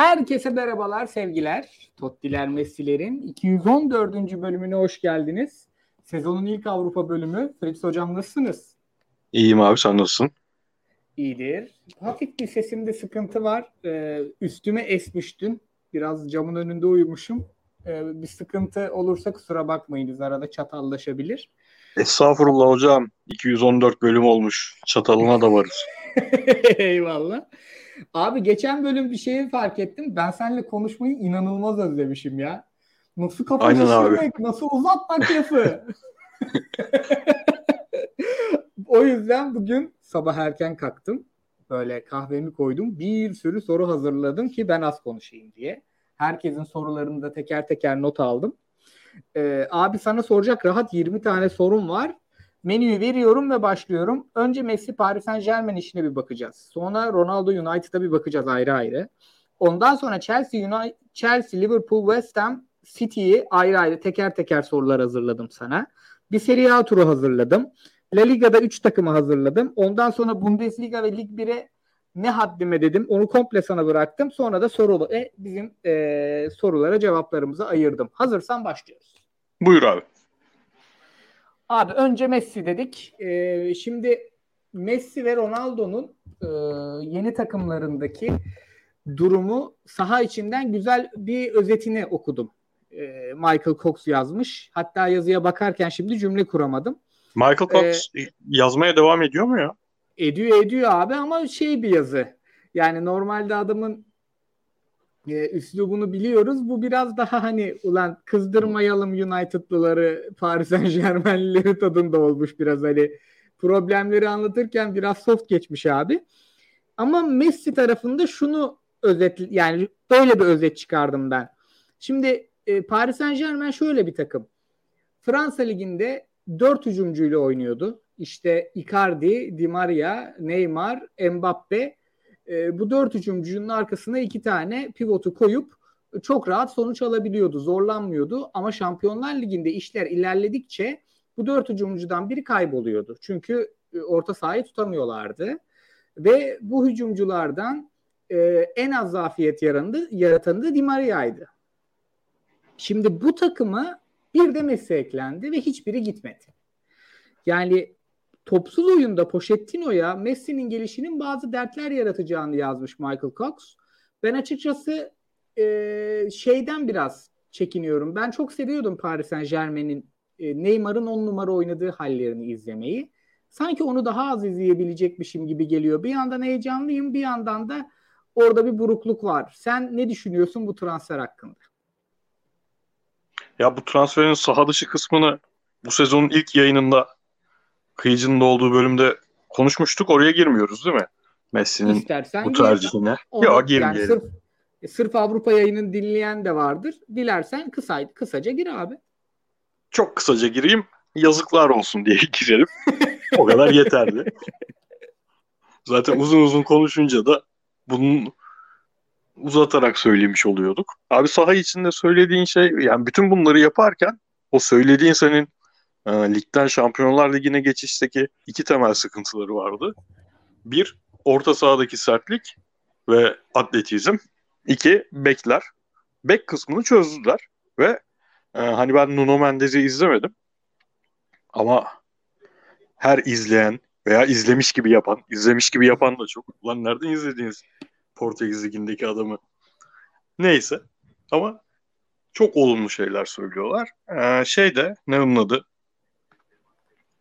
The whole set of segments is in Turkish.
Herkese merhabalar, sevgiler. Tottiler Messi'lerin 214. bölümüne hoş geldiniz. Sezonun ilk Avrupa bölümü. Fritz Hocam nasılsınız? İyiyim abi, sen nasılsın? İyidir. Hafif bir sesimde sıkıntı var. Ee, üstüme esmiş dün. Biraz camın önünde uyumuşum. Ee, bir sıkıntı olursa kusura bakmayınız. Arada çatallaşabilir. Estağfurullah hocam. 214 bölüm olmuş. Çatalına da varız. Eyvallah. Abi geçen bölüm bir şeyi fark ettim. Ben seninle konuşmayı inanılmaz özlemişim ya. Nasıl kapı şişirmek, nasıl uzatmak lafı. o yüzden bugün sabah erken kalktım. Böyle kahvemi koydum. Bir sürü soru hazırladım ki ben az konuşayım diye. Herkesin sorularını da teker teker not aldım. Ee, abi sana soracak rahat 20 tane sorum var. Menüyü veriyorum ve başlıyorum. Önce Messi Paris Saint Germain işine bir bakacağız. Sonra Ronaldo United'a bir bakacağız ayrı ayrı. Ondan sonra Chelsea, United, Chelsea, Liverpool, West Ham, City'yi ayrı ayrı teker teker sorular hazırladım sana. Bir Serie A turu hazırladım. La Liga'da 3 takımı hazırladım. Ondan sonra Bundesliga ve Lig 1'e ne haddime dedim. Onu komple sana bıraktım. Sonra da soru e, bizim e, sorulara cevaplarımızı ayırdım. Hazırsan başlıyoruz. Buyur abi. Abi önce Messi dedik. Ee, şimdi Messi ve Ronaldo'nun e, yeni takımlarındaki durumu saha içinden güzel bir özetini okudum. E, Michael Cox yazmış. Hatta yazıya bakarken şimdi cümle kuramadım. Michael Cox ee, yazmaya devam ediyor mu ya? Ediyor ediyor abi ama şey bir yazı. Yani normalde adamın e, üslubunu biliyoruz. Bu biraz daha hani ulan kızdırmayalım United'lıları, Paris Saint Germain'lileri tadında olmuş biraz hani problemleri anlatırken biraz soft geçmiş abi. Ama Messi tarafında şunu özet yani böyle bir özet çıkardım ben. Şimdi e, Paris Saint Germain şöyle bir takım. Fransa liginde dört hücumcuyla oynuyordu. İşte Icardi, Di Maria, Neymar, Mbappe e, bu dört hücumcunun arkasına iki tane pivotu koyup çok rahat sonuç alabiliyordu. Zorlanmıyordu ama Şampiyonlar Ligi'nde işler ilerledikçe bu dört hücumcudan biri kayboluyordu. Çünkü e, orta sahayı tutamıyorlardı. Ve bu hücumculardan e, en az zafiyet yarandı, yaratanı da Di Maria'ydı. Şimdi bu takıma bir de Messi eklendi ve hiçbiri gitmedi. Yani topsuz oyunda Pochettino'ya Messi'nin gelişinin bazı dertler yaratacağını yazmış Michael Cox. Ben açıkçası e, şeyden biraz çekiniyorum. Ben çok seviyordum Paris Saint Germain'in e, Neymar'ın on numara oynadığı hallerini izlemeyi. Sanki onu daha az izleyebilecekmişim gibi geliyor. Bir yandan heyecanlıyım, bir yandan da orada bir burukluk var. Sen ne düşünüyorsun bu transfer hakkında? Ya bu transferin saha dışı kısmını bu sezonun ilk yayınında kıyıcının olduğu bölümde konuşmuştuk. Oraya girmiyoruz değil mi? Messi'nin bu tercihine. Yok girmeyelim. Yani sırf, e, sırf Avrupa yayının dinleyen de vardır. Dilersen kısa, kısaca gir abi. Çok kısaca gireyim. Yazıklar olsun diye girelim. o kadar yeterli. Zaten uzun uzun konuşunca da bunun uzatarak söylemiş oluyorduk. Abi saha içinde söylediğin şey yani bütün bunları yaparken o söylediğin senin e, ligden Şampiyonlar Ligi'ne geçişteki iki temel sıkıntıları vardı. Bir, orta sahadaki sertlik ve atletizm. İki, bekler. Bek kısmını çözdüler ve e, hani ben Nuno Mendes'i izlemedim ama her izleyen veya izlemiş gibi yapan, izlemiş gibi yapan da çok. Ulan nereden izlediniz Portekiz Ligi'ndeki adamı? Neyse ama çok olumlu şeyler söylüyorlar. Ee, şey de ne onun adı?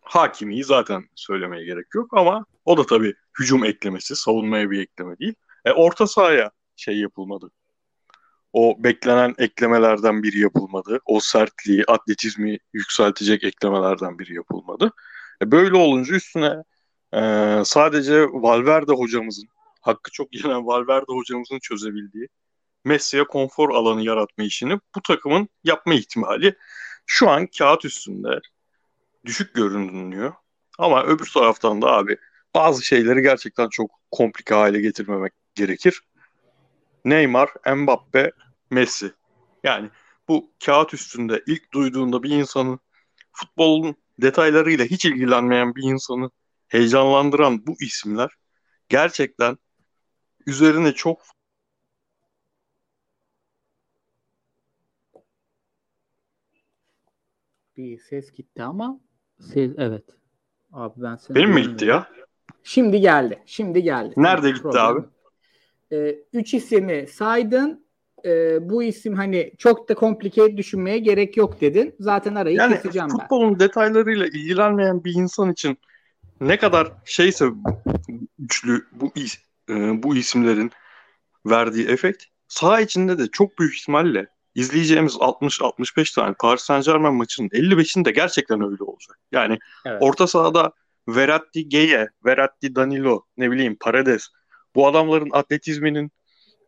Hakimi'yi zaten söylemeye gerek yok ama o da tabii hücum eklemesi, savunmaya bir ekleme değil. E, orta sahaya şey yapılmadı. O beklenen eklemelerden biri yapılmadı. O sertliği, atletizmi yükseltecek eklemelerden biri yapılmadı. E, böyle olunca üstüne e, sadece Valverde hocamızın, hakkı çok yenen Valverde hocamızın çözebildiği Messi'ye konfor alanı yaratma işini bu takımın yapma ihtimali şu an kağıt üstünde düşük görünüyor. Ama öbür taraftan da abi bazı şeyleri gerçekten çok komplike hale getirmemek gerekir. Neymar, Mbappe, Messi. Yani bu kağıt üstünde ilk duyduğunda bir insanın futbolun detaylarıyla hiç ilgilenmeyen bir insanı heyecanlandıran bu isimler gerçekten üzerine çok bir ses gitti ama ses evet. Abi ben seni Benim mi gitti ya? Şimdi geldi. Şimdi geldi. Nerede gitti Problem. abi? Ee, üç ismi saydın. Ee, bu isim hani çok da komplike düşünmeye gerek yok dedin. Zaten arayı Yani keseceğim ben. futbolun detaylarıyla ilgilenmeyen bir insan için ne kadar şeyse güçlü bu is- e, bu isimlerin verdiği efekt saha içinde de çok büyük ihtimalle izleyeceğimiz 60-65 tane Paris Saint Germain maçının 55'inde gerçekten öyle olacak. Yani Evet. orta sahada Verratti, Geye, Verratti, Danilo, ne bileyim Paredes bu adamların atletizminin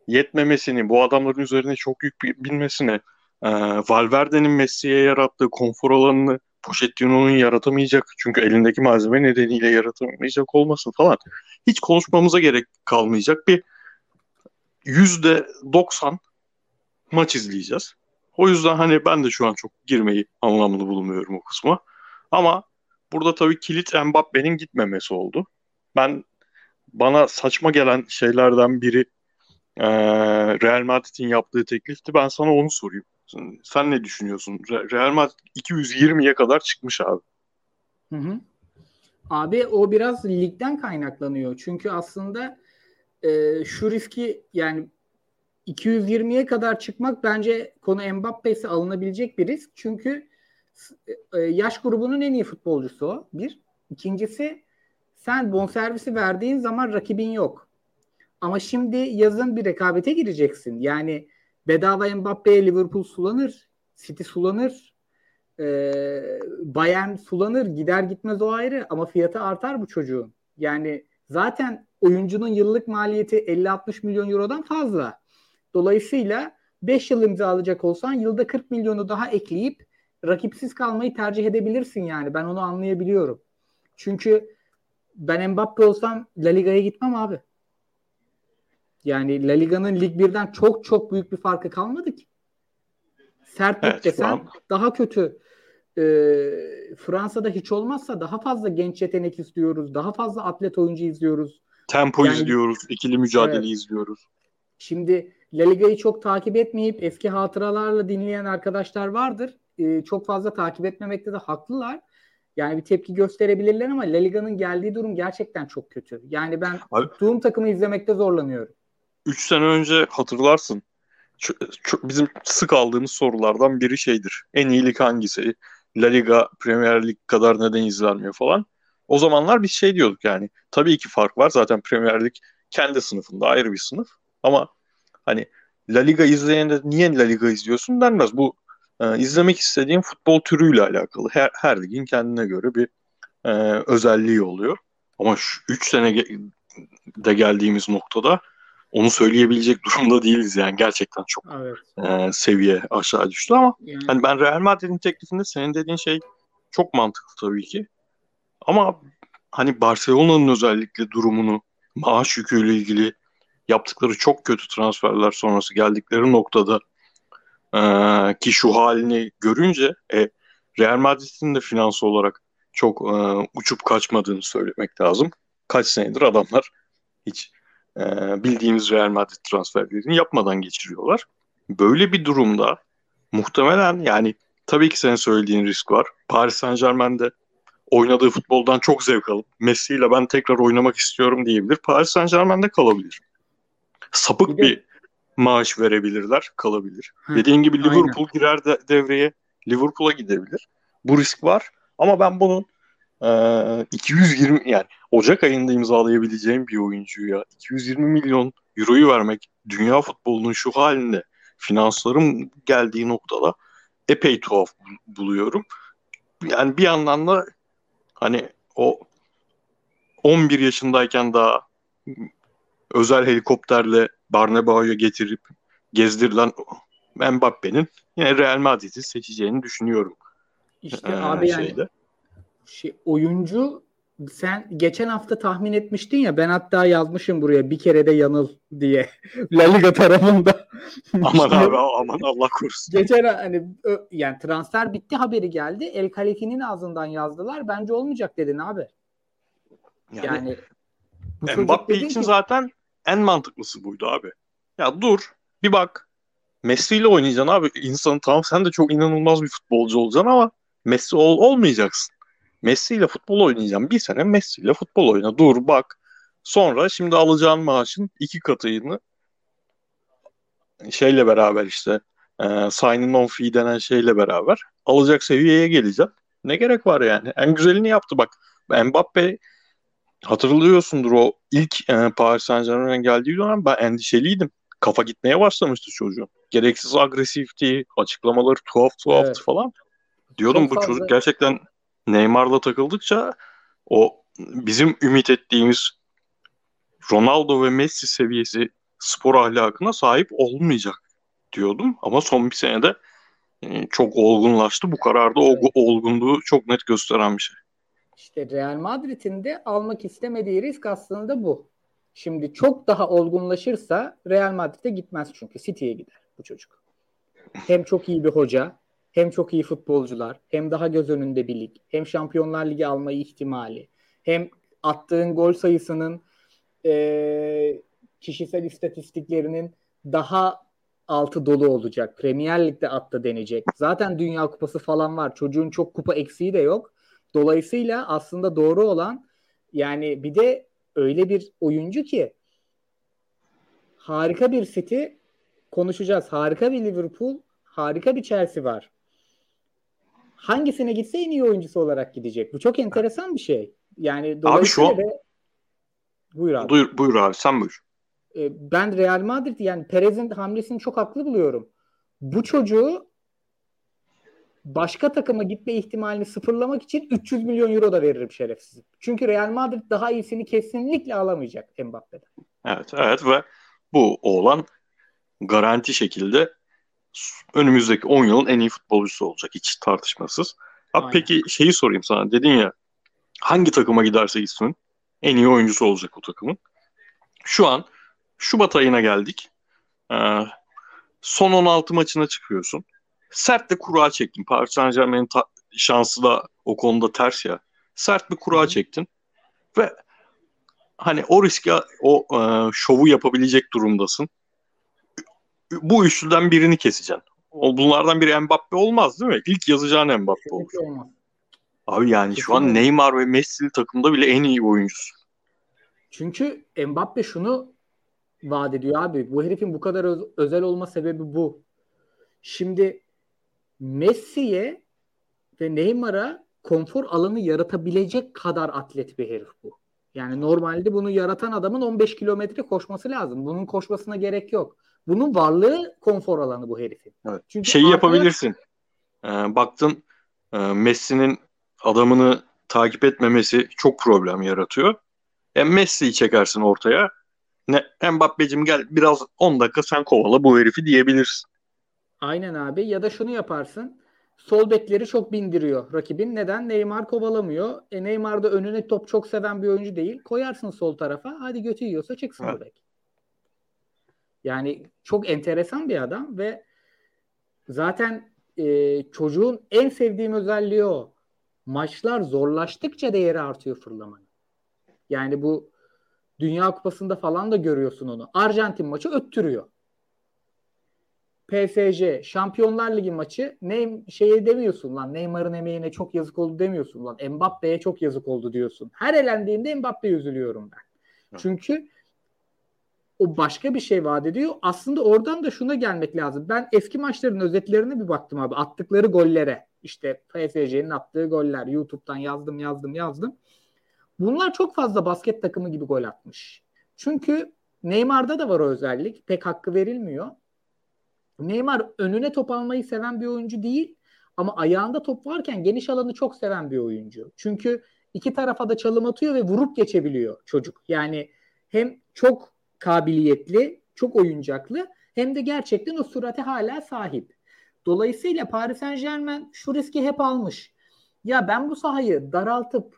yetmemesini, bu adamların üzerine çok yük bi- binmesine, e, Valverde'nin Messi'ye yarattığı konfor alanını Pochettino'nun yaratamayacak çünkü elindeki malzeme nedeniyle yaratamayacak olmasın falan. Hiç konuşmamıza gerek kalmayacak bir yüzde 90 maç izleyeceğiz. O yüzden hani ben de şu an çok girmeyi anlamlı bulmuyorum o kısma. Ama burada tabii kilit Mbappe'nin gitmemesi oldu. Ben bana saçma gelen şeylerden biri eee, Real Madrid'in yaptığı teklifti. Ben sana onu sorayım. Sen, ne düşünüyorsun? Re- Real Madrid 220'ye kadar çıkmış abi. Hı hı. Abi o biraz ligden kaynaklanıyor. Çünkü aslında e, şu riski yani 220'ye kadar çıkmak bence konu Mbappe'si alınabilecek bir risk. Çünkü e, yaş grubunun en iyi futbolcusu o. Bir. İkincisi sen bonservisi verdiğin zaman rakibin yok. Ama şimdi yazın bir rekabete gireceksin. Yani bedava Mbappe'ye Liverpool sulanır. City sulanır. E, Bayern sulanır. Gider gitmez o ayrı. Ama fiyatı artar bu çocuğun. Yani zaten oyuncunun yıllık maliyeti 50-60 milyon eurodan fazla. Dolayısıyla 5 yıl imzalayacak olsan yılda 40 milyonu daha ekleyip rakipsiz kalmayı tercih edebilirsin yani. Ben onu anlayabiliyorum. Çünkü ben Mbappe olsam La Liga'ya gitmem abi. Yani La Liga'nın Lig 1'den çok çok büyük bir farkı kalmadı ki. Sertlik Evet, desen an- daha kötü. Ee, Fransa'da hiç olmazsa daha fazla genç yetenek istiyoruz. Daha fazla atlet oyuncu izliyoruz. Tempo Yani- izliyoruz, ikili mücadele Evet. izliyoruz. Şimdi La Liga'yı çok takip etmeyip eski hatıralarla dinleyen arkadaşlar vardır. Ee, çok fazla takip etmemekte de haklılar. Yani bir tepki gösterebilirler ama La Liga'nın geldiği durum gerçekten çok kötü. Yani ben Abi- tuttuğum takımı izlemekte zorlanıyorum. 3 sene önce hatırlarsın. Ç- ç- bizim sık aldığımız sorulardan biri şeydir. En iyi lig hangisi? La Liga, Premier Lig kadar neden izlenmiyor falan. O zamanlar biz şey diyorduk yani. Tabii ki fark var. Zaten Premier Lig kendi sınıfında ayrı bir sınıf. Ama hani La Liga izleyen de niye La Liga izliyorsun denmez. Bu e, izlemek istediğin futbol türüyle alakalı. Her, her ligin kendine göre bir e, özelliği oluyor. Ama 3 sene ge- de geldiğimiz noktada onu söyleyebilecek durumda değiliz yani gerçekten çok Evet. e, seviye aşağı düştü ama Yani, hani ben Real Madrid'in teklifinde senin dediğin şey çok mantıklı tabii ki. Ama hani Barcelona'nın özellikle durumunu maaş yüküyle ilgili yaptıkları çok kötü transferler sonrası geldikleri noktada e, ki şu halini görünce e, Real Madrid'in de finansal olarak çok e, uçup kaçmadığını söylemek lazım. Kaç senedir adamlar hiç e, bildiğimiz Real Madrid transferlerini yapmadan geçiriyorlar. Böyle bir durumda muhtemelen yani tabii ki senin söylediğin risk var. Paris Saint Germain'de oynadığı futboldan çok zevk alıp Messi ile ben tekrar oynamak istiyorum diyebilir. Paris Saint Germain'de kalabilir. Sapık Bir bir, de- maaş verebilirler, kalabilir. Hı, Dediğin gibi aynen. Liverpool girer de, devreye, Liverpool'a gidebilir. Bu risk var. Ama ben bunun e, 220 yani Ocak ayında imzalayabileceğim bir oyuncuya 220 milyon euroyu vermek dünya futbolunun şu halinde finansların geldiği noktada epey tuhaf bul- buluyorum. Yani bir yandan da hani o 11 yaşındayken daha özel helikopterle Barnebao'ya getirip gezdirilen Mbappe'nin yine Real Madrid'i seçeceğini düşünüyorum. işte Ee, abi yani şeyde. şey, oyuncu sen geçen hafta tahmin etmiştin ya ben hatta yazmışım buraya bir kere de yanıl diye La Liga tarafında. Aman abi aman Allah korusun. Geçen hani yani transfer bitti haberi geldi. El Khalifi'nin ağzından yazdılar. Bence olmayacak dedin abi. Yani, Yani Mbappe için ki- zaten en mantıklısı buydu abi. Ya dur bir bak. Messi ile oynayacaksın abi. İnsanın tamam sen de çok inanılmaz bir futbolcu olacaksın ama Messi ol, olmayacaksın. Messi ile futbol oynayacağım. Bir sene Messi ile futbol oyna. Dur bak. Sonra şimdi alacağın maaşın iki katını şeyle beraber işte e, signing on fee denen şeyle beraber alacak seviyeye geleceğim. Ne gerek var yani? En güzelini yaptı bak. Mbappe hatırlıyorsundur o ilk e, Paris Saint Germain'e geldiği dönem ben endişeliydim. Kafa gitmeye başlamıştı çocuğun. Gereksiz agresifti, açıklamaları tuhaf tuhaftı evet. falan. Diyordum Çok bu fazla. çocuk gerçekten Neymar'la takıldıkça o bizim ümit ettiğimiz Ronaldo ve Messi seviyesi spor ahlakına sahip olmayacak diyordum. Ama son bir senede e, çok olgunlaştı. Bu kararda evet. o olgunluğu çok net gösteren bir şey. İşte Real Madrid'in de almak istemediği risk aslında bu. Şimdi çok daha olgunlaşırsa Real Madrid'e gitmez çünkü City'ye gider bu çocuk. Hem çok iyi bir hoca, hem çok iyi futbolcular, hem daha göz önünde bir lig, hem Şampiyonlar Ligi almayı ihtimali, hem attığın gol sayısının e, kişisel istatistiklerinin daha altı dolu olacak. Premier Lig'de attı denecek. Zaten Dünya Kupası falan var. Çocuğun çok kupa eksiği de yok. Dolayısıyla aslında doğru olan yani bir de öyle bir oyuncu ki harika bir City konuşacağız. Harika bir Liverpool, harika bir Chelsea var. Hangisine gitse en iyi oyuncusu olarak gidecek. Bu çok enteresan bir şey. Yani dolayısıyla abi şu an... Buyur abi. Buyur, buyur abi sen buyur. Ee, ben Real Madrid yani Perez'in hamlesini çok haklı buluyorum. Bu çocuğu başka takıma gitme ihtimalini sıfırlamak için 300 milyon euro da veririm şerefsiz. Çünkü Real Madrid daha iyisini kesinlikle alamayacak Mbappe'den. Evet, evet ve bu oğlan garanti şekilde önümüzdeki 10 yılın en iyi futbolcusu olacak hiç tartışmasız. Abi Aynen. peki şeyi sorayım sana. Dedin ya hangi takıma giderse gitsin en iyi oyuncusu olacak o takımın. Şu an Şubat ayına geldik. Ee, son 16 maçına çıkıyorsun. Sert de kura çektin. Paris Saint Germain'in şansı da o konuda ters ya. Sert bir kura çektin. Ve hani o riski o e, şovu yapabilecek durumdasın. Bu üçlüden birini keseceksin. O bunlardan biri Mbappe olmaz değil mi? İlk yazacağın Mbappe olur. Abi yani Kesinlikle. şu an Neymar ve Messi takımda bile en iyi oyuncusu. Çünkü Mbappe şunu vaat ediyor abi. Bu herifin bu kadar öz- özel olma sebebi bu. Şimdi Messi'ye ve Neymar'a konfor alanı yaratabilecek kadar atlet bir herif bu. Yani normalde bunu yaratan adamın 15 kilometre koşması lazım. Bunun koşmasına gerek yok. Bunun varlığı konfor alanı bu herifin. Evet. Çünkü Şeyi arkadaş... yapabilirsin. Ee, baktın e, Messi'nin adamını takip etmemesi çok problem yaratıyor. E, Messi'yi çekersin ortaya. Ne, Mbappe'cim gel biraz 10 dakika sen kovala bu herifi diyebilirsin. Aynen abi ya da şunu yaparsın. Sol bekleri çok bindiriyor rakibin. Neden? Neymar kovalamıyor. E Neymar da önüne top çok seven bir oyuncu değil. Koyarsın sol tarafa. Hadi götü yiyorsa çıksın evet. bek. Yani çok enteresan bir adam ve zaten e, çocuğun en sevdiğim özelliği o. Maçlar zorlaştıkça değeri artıyor fırlamanın. Yani bu Dünya Kupası'nda falan da görüyorsun onu. Arjantin maçı öttürüyor. PSG Şampiyonlar Ligi maçı ne şeye demiyorsun lan Neymar'ın emeğine çok yazık oldu demiyorsun lan Mbappe'ye çok yazık oldu diyorsun. Her elendiğinde Mbappe'ye üzülüyorum ben. Çünkü o başka bir şey vaat ediyor. Aslında oradan da şuna gelmek lazım. Ben eski maçların özetlerine bir baktım abi. Attıkları gollere. İşte PSG'nin attığı goller. YouTube'dan yazdım yazdım yazdım. Bunlar çok fazla basket takımı gibi gol atmış. Çünkü Neymar'da da var o özellik. Pek hakkı verilmiyor. Neymar önüne top almayı seven bir oyuncu değil ama ayağında top varken geniş alanı çok seven bir oyuncu. Çünkü iki tarafa da çalım atıyor ve vurup geçebiliyor çocuk. Yani hem çok kabiliyetli, çok oyuncaklı hem de gerçekten o surate hala sahip. Dolayısıyla Paris Saint Germain şu riski hep almış. Ya ben bu sahayı daraltıp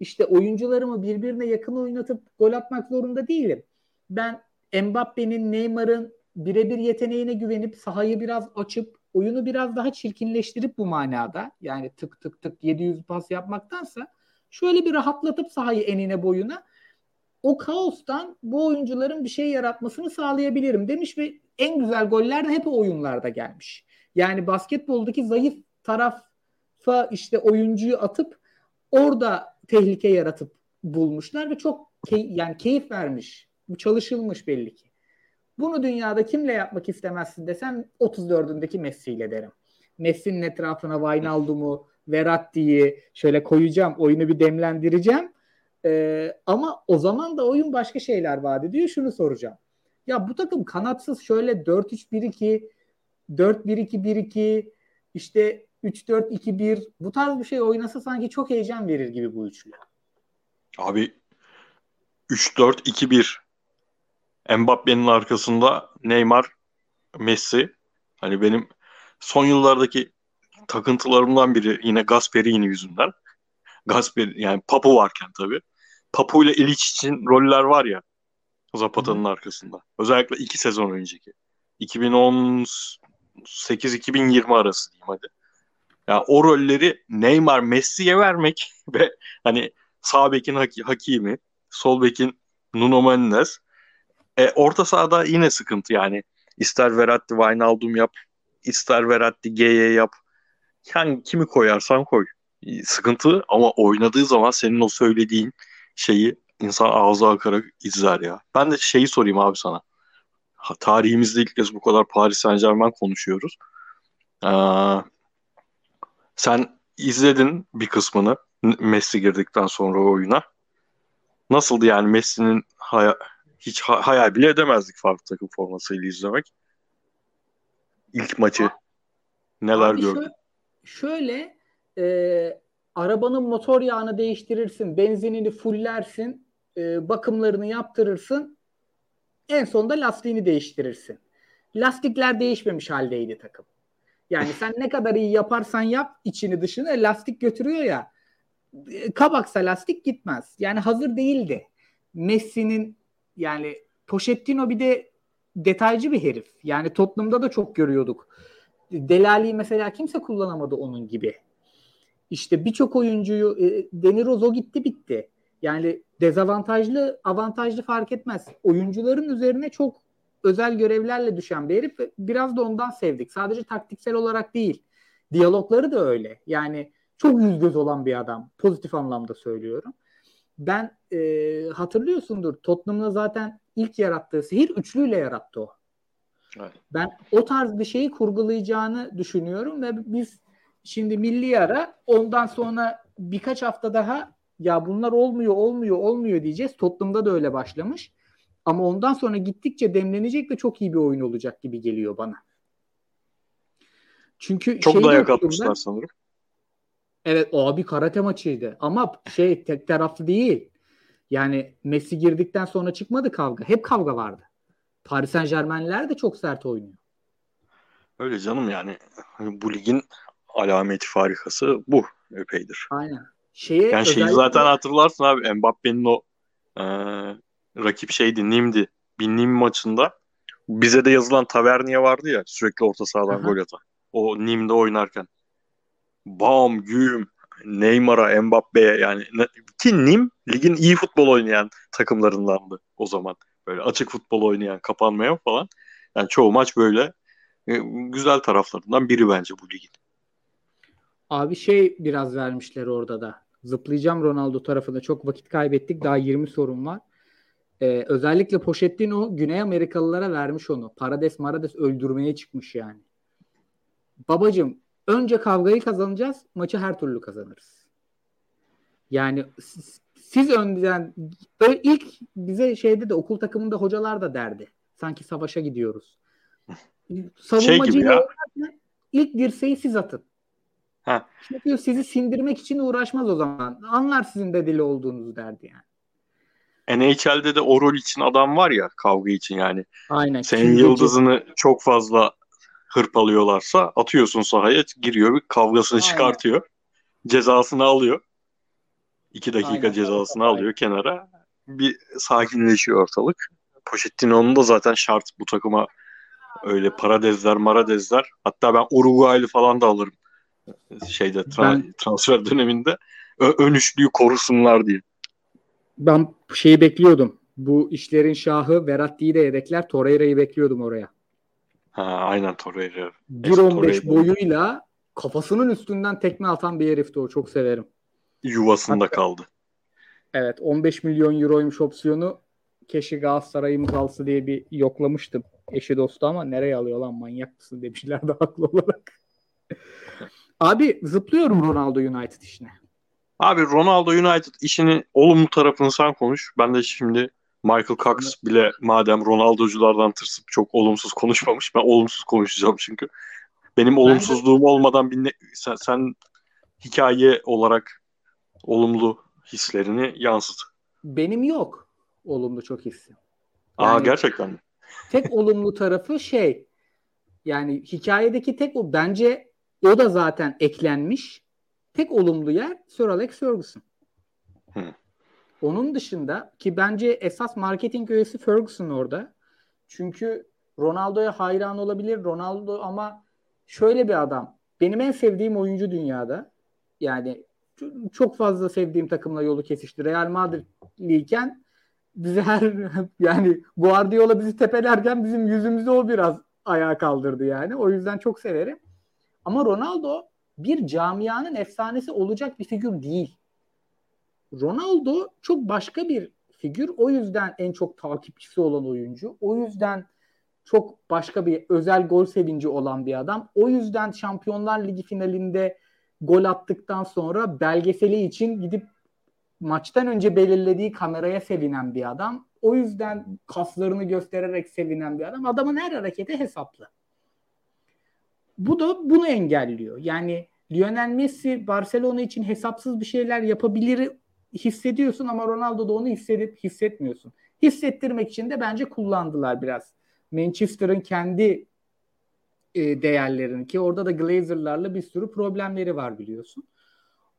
işte oyuncularımı birbirine yakın oynatıp gol atmak zorunda değilim. Ben Mbappe'nin, Neymar'ın birebir yeteneğine güvenip sahayı biraz açıp oyunu biraz daha çirkinleştirip bu manada yani tık tık tık 700 pas yapmaktansa şöyle bir rahatlatıp sahayı enine boyuna o kaostan bu oyuncuların bir şey yaratmasını sağlayabilirim demiş ve en güzel goller de hep o oyunlarda gelmiş. Yani basketboldaki zayıf taraf tarafa işte oyuncuyu atıp orada tehlike yaratıp bulmuşlar ve çok key, yani keyif vermiş. Bu çalışılmış belli ki. Bunu dünyada kimle yapmak istemezsin desem 34'ündeki Messi ile derim. Messi'nin etrafına Wijnaldum'u, Verratti'yi şöyle koyacağım. Oyunu bir demlendireceğim. Ee, ama o zaman da oyun başka şeyler vaat ediyor. Şunu soracağım. Ya bu takım kanatsız şöyle 4-3-1-2, 4-1-2-1-2, işte 3-4-2-1 bu tarz bir şey oynasa sanki çok heyecan verir gibi bu üçlü. Abi 3-4-2-1 Mbappe'nin arkasında Neymar, Messi. Hani benim son yıllardaki takıntılarımdan biri yine Gasperini yüzünden. Gasper yani Papu varken tabii. Papu ile Ilic için roller var ya Zapata'nın arkasında. Özellikle iki sezon önceki. 2018-2020 arası diyeyim hadi. Ya yani o rolleri Neymar Messi'ye vermek ve hani sağ bekin Hakimi, sol bekin Nuno Mendes. E, orta sahada yine sıkıntı yani. İster Verratti Wijnaldum yap, ister Verratti G'ye yap. Yani kimi koyarsan koy. E, sıkıntı ama oynadığı zaman senin o söylediğin şeyi insan ağza akarak izler ya. Ben de şeyi sorayım abi sana. Ha, tarihimizde ilk kez bu kadar Paris Saint Germain konuşuyoruz. Ee, sen izledin bir kısmını Messi girdikten sonra oyuna. Nasıldı yani Messi'nin hay- hiç ha- hayal bile edemezdik farklı takım formasıyla izlemek. İlk maçı neler? Şöyle, şöyle e, arabanın motor yağını değiştirirsin, benzinini fullersin, e, bakımlarını yaptırırsın. En sonunda lastiğini değiştirirsin. Lastikler değişmemiş haldeydi takım. Yani sen ne kadar iyi yaparsan yap içini dışını lastik götürüyor ya. E, kabaksa lastik gitmez. Yani hazır değildi. Messi'nin yani Pochettino bir de detaycı bir herif. Yani Tottenham'da da çok görüyorduk. Delali mesela kimse kullanamadı onun gibi. İşte birçok oyuncuyu e, Deniroz gitti bitti. Yani dezavantajlı, avantajlı fark etmez. Oyuncuların üzerine çok özel görevlerle düşen bir herif. Biraz da ondan sevdik. Sadece taktiksel olarak değil. Diyalogları da öyle. Yani çok yüz göz olan bir adam. Pozitif anlamda söylüyorum. Ben e, hatırlıyorsundur Tottenham'da zaten ilk yarattığı sihir üçlüyle yarattı o. Evet. Ben o tarz bir şeyi kurgulayacağını düşünüyorum ve biz şimdi milli ara ondan sonra birkaç hafta daha ya bunlar olmuyor olmuyor olmuyor diyeceğiz. Tottenham'da da öyle başlamış. Ama ondan sonra gittikçe demlenecek ve çok iyi bir oyun olacak gibi geliyor bana. Çünkü çok dayak atmışlar sanırım. Evet o abi karate maçıydı. Ama şey tek taraflı değil. Yani Messi girdikten sonra çıkmadı kavga. Hep kavga vardı. Paris Saint Germain'ler de çok sert oynuyor. Öyle canım yani. Bu ligin alameti farikası bu epeydir. Aynen. Şeye yani şeyi zaten hatırlarsın abi Mbappe'nin o e, rakip şeydi Nim'di. Bir Nim maçında bize de yazılan Taverniye vardı ya sürekli orta sahadan Aha. gol atan. O Nim'de oynarken. Bam, güm, Neymar'a, Mbappe'ye yani ki Nim ligin iyi futbol oynayan takımlarındandı o zaman. Böyle açık futbol oynayan, kapanmayan falan. Yani çoğu maç böyle e, güzel taraflarından biri bence bu ligin. Abi şey biraz vermişler orada da. Zıplayacağım Ronaldo tarafında. Çok vakit kaybettik. Daha 20 sorun var. Ee, özellikle Pochettino Güney Amerikalılara vermiş onu. Parades Marades öldürmeye çıkmış yani. Babacım önce kavgayı kazanacağız. Maçı her türlü kazanırız. Yani siz önden ilk bize şeyde de okul takımında hocalar da derdi. Sanki savaşa gidiyoruz. Savunmacıyla şey gibi ya. ilk dirseği siz atın. Ha. Çünkü sizi sindirmek için uğraşmaz o zaman. Anlar sizin de dili olduğunuzu derdi yani. NHL'de de o rol için adam var ya kavga için yani. Aynen. Senin Kim yıldızını çok fazla hırpalıyorlarsa atıyorsun sahaya giriyor bir kavgasını Aynen. çıkartıyor. Cezasını alıyor. İki dakika Aynen. cezasını Aynen. alıyor kenara. Bir sakinleşiyor ortalık. Pochettino'nun da zaten şart bu takıma öyle paradezler maradezler. Hatta ben Uruguaylı falan da alırım şeyde tra- ben, transfer döneminde ö- ön üçlüyü korusunlar diye. Ben şeyi bekliyordum. Bu işlerin şahı Verratti'yi de yedekler. Torreira'yı bekliyordum oraya. Ha, aynen Torreira. 1.15 boyuyla kafasının üstünden tekme atan bir herifti o. Çok severim. Yuvasında Hatta, kaldı. Evet 15 milyon euroymuş opsiyonu. Keşke Galatasaray'ımız alsa diye bir yoklamıştım. Eşi dostu ama nereye alıyor lan manyak mısın demişler de haklı olarak. Abi zıplıyorum Ronaldo United işine. Abi Ronaldo United işini olumlu tarafını sen konuş. Ben de şimdi Michael Cox bile madem Ronaldo'culardan tırsıp çok olumsuz konuşmamış ben olumsuz konuşacağım çünkü. Benim olumsuzluğum de... olmadan bir ne, sen, sen hikaye olarak olumlu hislerini yansıt. Benim yok olumlu çok hissim. Yani Aa gerçekten mi? Tek olumlu tarafı şey yani hikayedeki tek o bence o da zaten eklenmiş. Tek olumlu yer Sir Alex Ferguson. Hı. Onun dışında ki bence esas marketing üyesi Ferguson orada. Çünkü Ronaldo'ya hayran olabilir. Ronaldo ama şöyle bir adam. Benim en sevdiğim oyuncu dünyada. Yani çok fazla sevdiğim takımla yolu kesişti. Real Madrid'liyken bizi her yani Guardiola bizi tepelerken bizim yüzümüzde o biraz ayağa kaldırdı yani. O yüzden çok severim. Ama Ronaldo bir camianın efsanesi olacak bir figür değil. Ronaldo çok başka bir figür. O yüzden en çok takipçisi olan oyuncu. O yüzden çok başka bir özel gol sevinci olan bir adam. O yüzden Şampiyonlar Ligi finalinde gol attıktan sonra belgeseli için gidip maçtan önce belirlediği kameraya sevinen bir adam. O yüzden kaslarını göstererek sevinen bir adam. Adamın her hareketi hesaplı. Bu da bunu engelliyor. Yani Lionel Messi Barcelona için hesapsız bir şeyler yapabilir hissediyorsun ama Ronaldo da onu hissedip hissetmiyorsun. Hissettirmek için de bence kullandılar biraz. Manchester'ın kendi e, değerlerini ki orada da Glazer'larla bir sürü problemleri var biliyorsun.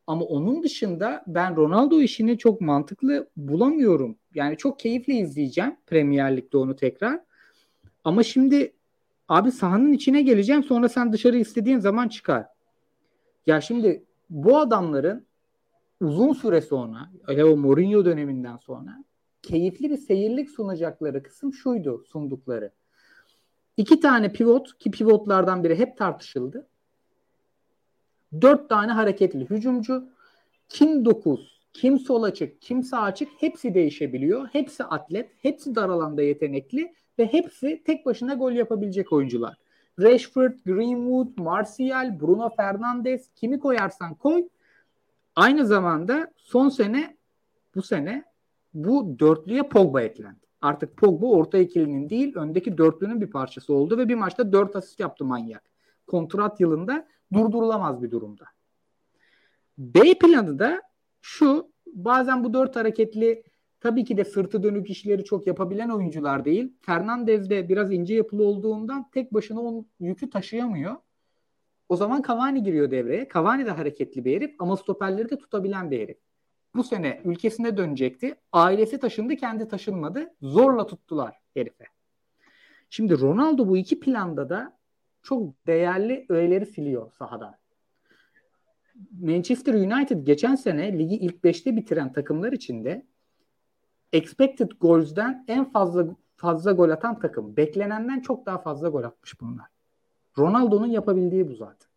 Ama onun dışında ben Ronaldo işini çok mantıklı bulamıyorum. Yani çok keyifli izleyeceğim Premier Lig'de onu tekrar. Ama şimdi abi sahanın içine geleceğim sonra sen dışarı istediğin zaman çıkar. Ya şimdi bu adamların uzun süre sonra hele o Mourinho döneminden sonra keyifli bir seyirlik sunacakları kısım şuydu sundukları. İki tane pivot ki pivotlardan biri hep tartışıldı. Dört tane hareketli hücumcu. Kim dokuz, kim sol açık, kim sağ açık hepsi değişebiliyor. Hepsi atlet, hepsi dar alanda yetenekli ve hepsi tek başına gol yapabilecek oyuncular. Rashford, Greenwood, Martial, Bruno Fernandes kimi koyarsan koy. Aynı zamanda son sene bu sene bu dörtlüye Pogba eklendi. Artık Pogba orta ikilinin değil öndeki dörtlünün bir parçası oldu ve bir maçta dört asist yaptı manyak. Kontrat yılında durdurulamaz bir durumda. B planı da şu bazen bu dört hareketli tabii ki de sırtı dönük işleri çok yapabilen oyuncular değil. Fernandez de biraz ince yapılı olduğundan tek başına o yükü taşıyamıyor. O zaman Cavani giriyor devreye. Cavani de hareketli bir herif ama stoperleri de tutabilen bir herif. Bu sene ülkesine dönecekti. Ailesi taşındı, kendi taşınmadı. Zorla tuttular herife. Şimdi Ronaldo bu iki planda da çok değerli öğeleri siliyor sahadan. Manchester United geçen sene ligi ilk 5'te bitiren takımlar içinde expected goals'den en fazla fazla gol atan takım. Beklenenden çok daha fazla gol atmış bunlar. Ronaldo'nun yapabildiği bu zaten.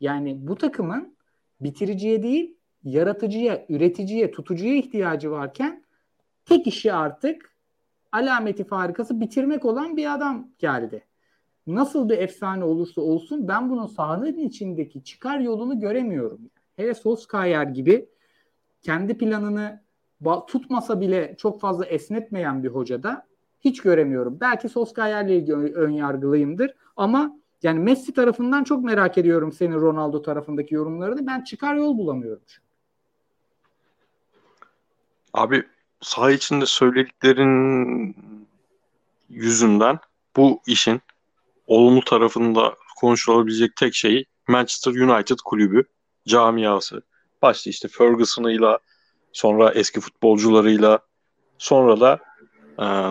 Yani bu takımın bitiriciye değil yaratıcıya, üreticiye, tutucuya ihtiyacı varken tek işi artık alameti farikası bitirmek olan bir adam geldi. Nasıl bir efsane olursa olsun ben bunun sahanın içindeki çıkar yolunu göremiyorum. Hele Solskjaer gibi kendi planını tutmasa bile çok fazla esnetmeyen bir hocada hiç göremiyorum. Belki Solskjaer'le ilgili ön yargılıyımdır ama yani Messi tarafından çok merak ediyorum senin Ronaldo tarafındaki yorumlarını. Ben çıkar yol bulamıyorum. Abi saha içinde söylediklerin yüzünden bu işin olumlu tarafında konuşulabilecek tek şey Manchester United kulübü, camiası. Başta işte Ferguson'ıyla, sonra eski futbolcularıyla, sonra da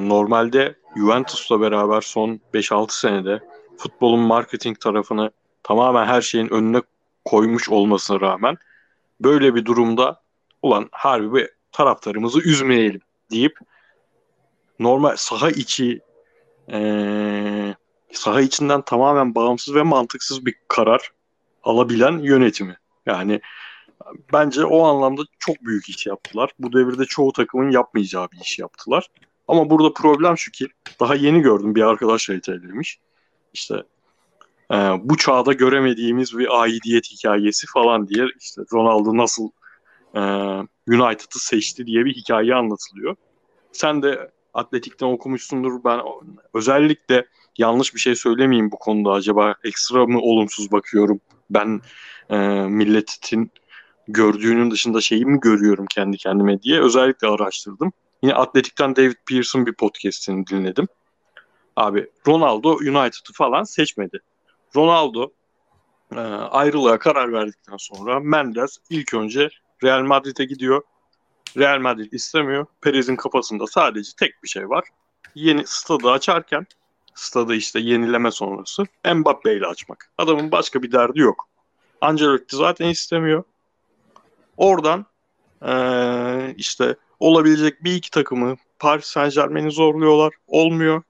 normalde Juventus'la beraber son 5-6 senede futbolun marketing tarafını tamamen her şeyin önüne koymuş olmasına rağmen böyle bir durumda ulan harbi bir taraftarımızı üzmeyelim deyip normal saha içi ee, saha içinden tamamen bağımsız ve mantıksız bir karar alabilen yönetimi. Yani bence o anlamda çok büyük iş yaptılar. Bu devirde çoğu takımın yapmayacağı bir iş yaptılar. Ama burada problem şu ki daha yeni gördüm bir arkadaş retweetlemiş. İşte e, bu çağda göremediğimiz bir aidiyet hikayesi falan diye işte Ronaldo nasıl e, United'ı seçti diye bir hikaye anlatılıyor. Sen de Atletik'ten okumuşsundur. Ben özellikle yanlış bir şey söylemeyeyim bu konuda. Acaba ekstra mı olumsuz bakıyorum? Ben e, milletin gördüğünün dışında şeyi mi görüyorum kendi kendime diye özellikle araştırdım. Yine Atletik'ten David Pearson bir podcastini dinledim. Abi Ronaldo United'ı falan seçmedi. Ronaldo e, ayrılığa karar verdikten sonra Mendes ilk önce Real Madrid'e gidiyor. Real Madrid istemiyor. Perez'in kafasında sadece tek bir şey var. Yeni stadı açarken stadı işte yenileme sonrası Mbappe ile açmak. Adamın başka bir derdi yok. Ancelotti zaten istemiyor. Oradan ee, işte olabilecek bir iki takımı Paris Saint Germain'i zorluyorlar. Olmuyor.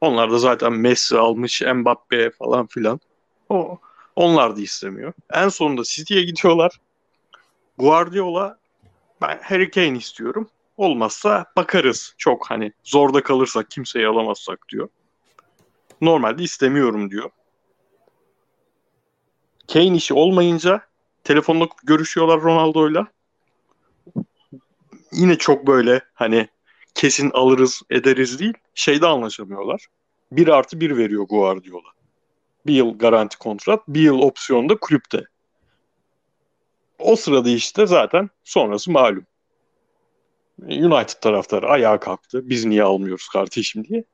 Onlar da zaten Messi almış, Mbappe falan filan. O, onlar da istemiyor. En sonunda City'ye gidiyorlar. Guardiola ben Harry Kane istiyorum. Olmazsa bakarız. Çok hani zorda kalırsak kimseyi alamazsak diyor. Normalde istemiyorum diyor. Kane işi olmayınca telefonla görüşüyorlar Ronaldo'yla. Yine çok böyle hani kesin alırız ederiz değil. Şeyde anlaşamıyorlar. Bir artı bir veriyor Guardiola. Bir yıl garanti kontrat, bir yıl opsiyonda kulüpte. O sırada işte zaten sonrası malum. United taraftarı ayağa kalktı. Biz niye almıyoruz kardeşim diye.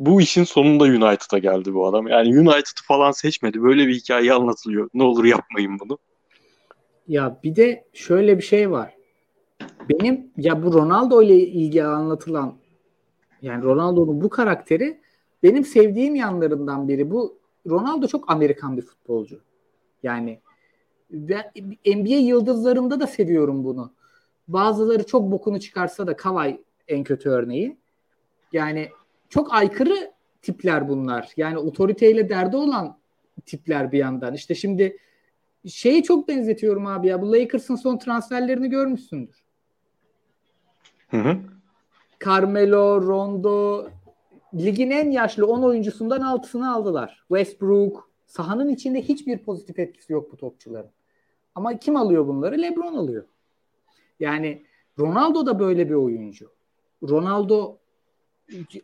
Bu işin sonunda United'a geldi bu adam. Yani United'ı falan seçmedi. Böyle bir hikaye anlatılıyor. Ne olur yapmayın bunu. Ya bir de şöyle bir şey var. Benim ya bu Ronaldo ile ilgili anlatılan yani Ronaldo'nun bu karakteri benim sevdiğim yanlarından biri. Bu Ronaldo çok Amerikan bir futbolcu. Yani ben NBA yıldızlarında da seviyorum bunu. Bazıları çok bokunu çıkarsa da Kavay en kötü örneği. Yani çok aykırı tipler bunlar. Yani otoriteyle derdi olan tipler bir yandan. İşte şimdi şeyi çok benzetiyorum abi ya. Bu Lakers'ın son transferlerini görmüşsündür. Hı hı. Carmelo, Rondo ligin en yaşlı 10 oyuncusundan 6'sını aldılar. Westbrook sahanın içinde hiçbir pozitif etkisi yok bu topçuların. Ama kim alıyor bunları? LeBron alıyor. Yani Ronaldo da böyle bir oyuncu. Ronaldo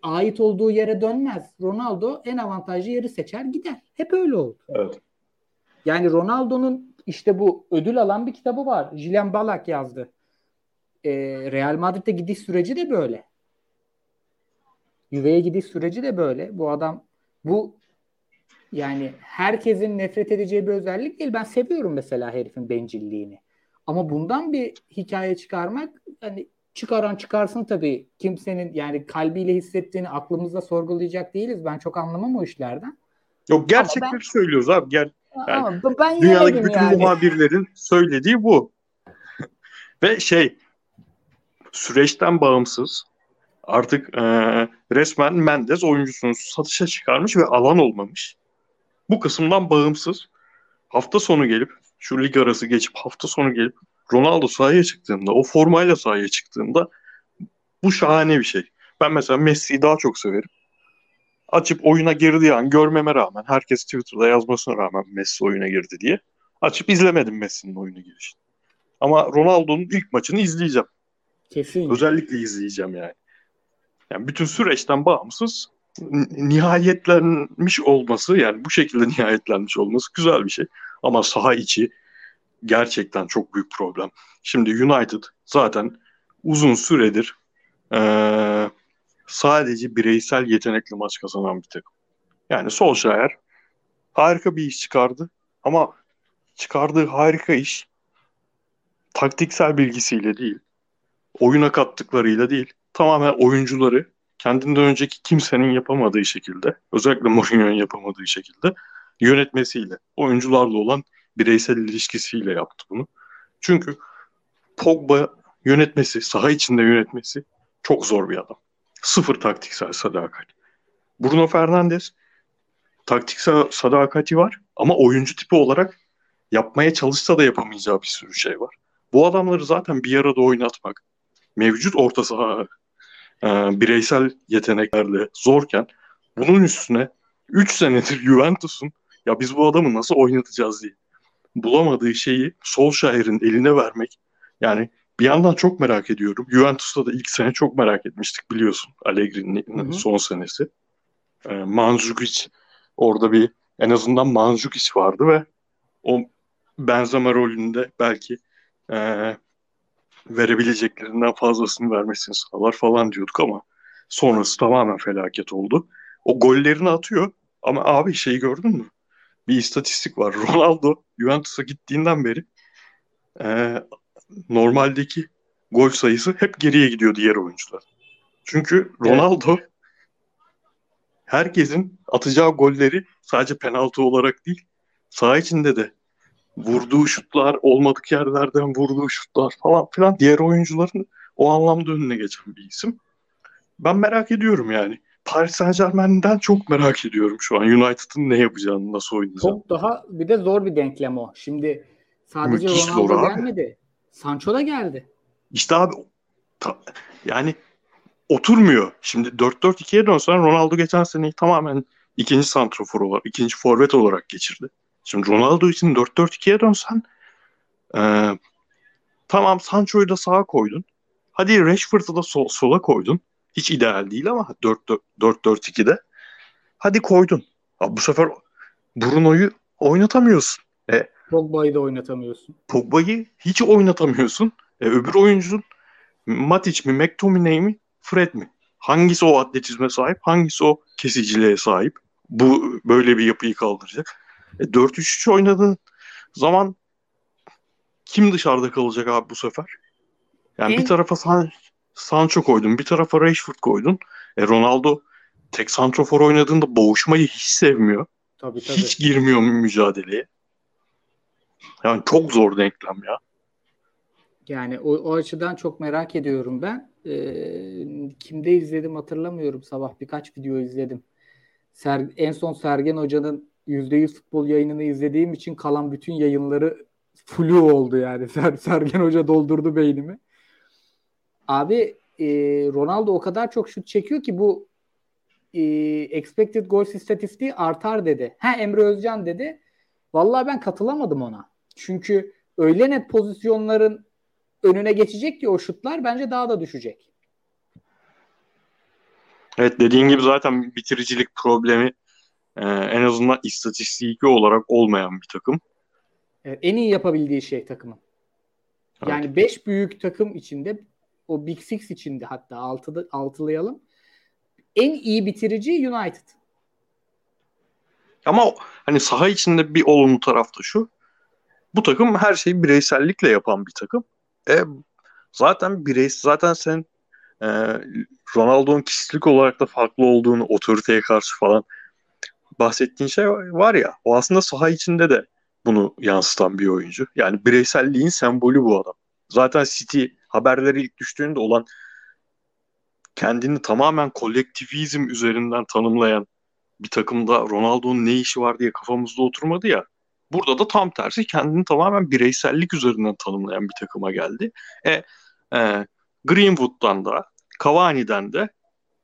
ait olduğu yere dönmez. Ronaldo en avantajlı yeri seçer gider. Hep öyle oldu. Evet. Yani Ronaldo'nun işte bu ödül alan bir kitabı var. Julian Balak yazdı. Ee, Real Madrid'de gidiş süreci de böyle. Juve'ye gidiş süreci de böyle. Bu adam bu yani herkesin nefret edeceği bir özellik değil. Ben seviyorum mesela herifin bencilliğini. Ama bundan bir hikaye çıkarmak hani çıkaran çıkarsın tabii. Kimsenin yani kalbiyle hissettiğini aklımızda sorgulayacak değiliz. Ben çok anlamam o işlerden. Yok gerçekleri ben, söylüyoruz abi. Ger yani, ama ben dünyadaki bütün yani. muhabirlerin söylediği bu. Ve şey süreçten bağımsız artık e, resmen Mendes oyuncusunu satışa çıkarmış ve alan olmamış. Bu kısımdan bağımsız hafta sonu gelip şu lig arası geçip hafta sonu gelip Ronaldo sahaya çıktığında, o formayla sahaya çıktığında bu şahane bir şey. Ben mesela Messi'yi daha çok severim. Açıp oyuna girdiği an görmeme rağmen, herkes Twitter'da yazmasına rağmen Messi oyuna girdi diye. Açıp izlemedim Messi'nin oyuna girişini. Ama Ronaldo'nun ilk maçını izleyeceğim. Kesin. Özellikle izleyeceğim yani. Yani bütün süreçten bağımsız nihayetlenmiş olması yani bu şekilde nihayetlenmiş olması güzel bir şey. Ama saha içi gerçekten çok büyük problem. Şimdi United zaten uzun süredir ee, sadece bireysel yetenekli maç kazanan bir takım. Yani Solskjaer harika bir iş çıkardı ama çıkardığı harika iş taktiksel bilgisiyle değil, oyuna kattıklarıyla değil, tamamen oyuncuları kendinden önceki kimsenin yapamadığı şekilde, özellikle Mourinho'nun yapamadığı şekilde yönetmesiyle, oyuncularla olan bireysel ilişkisiyle yaptı bunu. Çünkü Pogba yönetmesi, saha içinde yönetmesi çok zor bir adam. Sıfır taktiksel sadakat. Bruno Fernandes taktiksel sadakati var ama oyuncu tipi olarak yapmaya çalışsa da yapamayacağı bir sürü şey var. Bu adamları zaten bir arada oynatmak mevcut orta saha e, bireysel yeteneklerle zorken bunun üstüne 3 senedir Juventus'un ya biz bu adamı nasıl oynatacağız diye bulamadığı şeyi Solskjaer'in eline vermek yani bir yandan çok merak ediyorum. Juventus'ta da ilk sene çok merak etmiştik biliyorsun. Allegri'nin son senesi. E, Mandzukic orada bir en azından Mandzukic vardı ve o Benzema rolünde belki e, verebileceklerinden fazlasını vermesini sağlar falan diyorduk ama sonrası tamamen felaket oldu. O gollerini atıyor ama abi şeyi gördün mü? Bir istatistik var. Ronaldo Juventus'a gittiğinden beri e, normaldeki gol sayısı hep geriye gidiyor diğer oyuncular. Çünkü Ronaldo evet. herkesin atacağı golleri sadece penaltı olarak değil saha içinde de vurduğu şutlar, olmadık yerlerden vurduğu şutlar falan filan diğer oyuncuların o anlamda önüne geçen bir isim. Ben merak ediyorum yani. Paris Saint Germain'den çok merak ediyorum şu an. United'ın ne yapacağını, nasıl oynayacağını. Çok daha bir de zor bir denklem o. Şimdi sadece Müthiş Ronaldo gelmedi. Sancho da geldi. İşte abi ta, yani oturmuyor. Şimdi 4-4-2'ye dönsen Ronaldo geçen seneyi tamamen ikinci santrofor olarak, ikinci forvet olarak geçirdi. Şimdi Ronaldo için 4-4-2'ye dönsen e, tamam Sancho'yu da sağa koydun. Hadi Rashford'u da sol, sola koydun. Hiç ideal değil ama 4-4-2'de. Hadi koydun. Abi bu sefer Bruno'yu oynatamıyorsun. E, Pogba'yı da oynatamıyorsun. Pogba'yı hiç oynatamıyorsun. E, öbür oyuncunun Matic mi, McTominay mi, Fred mi? Hangisi o atletizme sahip, hangisi o kesiciliğe sahip? Bu böyle bir yapıyı kaldıracak. E, 4-3-3 oynadığın zaman kim dışarıda kalacak abi bu sefer? Yani en... bir tarafa San Sancho koydun, bir tarafa Rashford koydun. E, Ronaldo tek santrofor oynadığında boğuşmayı hiç sevmiyor. Tabii, tabii. Hiç girmiyor mücadeleye. Yani çok zor denklem ya. Yani o, o açıdan çok merak ediyorum ben. Ee, kimde izledim hatırlamıyorum. Sabah birkaç video izledim. Ser, en son Sergen Hoca'nın %100 futbol yayınını izlediğim için kalan bütün yayınları flu oldu yani. Ser, Sergen Hoca doldurdu beynimi. Abi e, Ronaldo o kadar çok şut çekiyor ki bu e, expected goals istatistiği artar dedi. Ha Emre Özcan dedi. Vallahi ben katılamadım ona. Çünkü öyle net pozisyonların önüne geçecek ki o şutlar bence daha da düşecek. Evet dediğin gibi zaten bitiricilik problemi e, en azından istatistiki olarak olmayan bir takım. Evet, en iyi yapabildiği şey takımın. Evet. Yani 5 büyük takım içinde o Big Six içinde hatta altıda, altılayalım. En iyi bitirici United. Ama hani saha içinde bir olumlu taraf da şu. Bu takım her şeyi bireysellikle yapan bir takım. E, zaten birey zaten sen e, Ronaldo'nun kişilik olarak da farklı olduğunu otoriteye karşı falan bahsettiğin şey var ya o aslında saha içinde de bunu yansıtan bir oyuncu. Yani bireyselliğin sembolü bu adam. Zaten City haberleri ilk düştüğünde olan kendini tamamen kolektivizm üzerinden tanımlayan bir takımda Ronaldo'nun ne işi var diye kafamızda oturmadı ya. Burada da tam tersi kendini tamamen bireysellik üzerinden tanımlayan bir takıma geldi. E, e, Greenwood'dan da Cavani'den de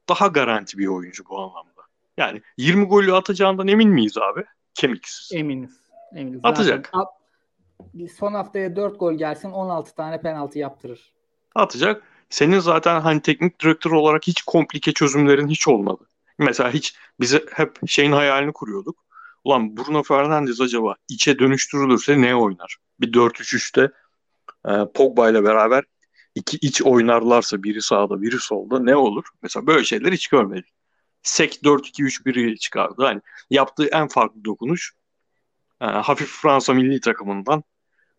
daha garanti bir oyuncu bu anlamda. Yani 20 golü atacağından emin miyiz abi? Kemiksiz. Eminiz. Eminiz. Atacak. Zaten son haftaya 4 gol gelsin 16 tane penaltı yaptırır. Atacak. Senin zaten hani teknik direktör olarak hiç komplike çözümlerin hiç olmadı. Mesela hiç bize hep şeyin hayalini kuruyorduk. Ulan Bruno Fernandes acaba içe dönüştürülürse ne oynar? Bir 4-3-3'te e, Pogba ile beraber iki iç oynarlarsa biri sağda biri solda ne olur? Mesela böyle şeyler hiç görmedik. Sek 4-2-3-1'i çıkardı. Hani yaptığı en farklı dokunuş e, hafif Fransa milli takımından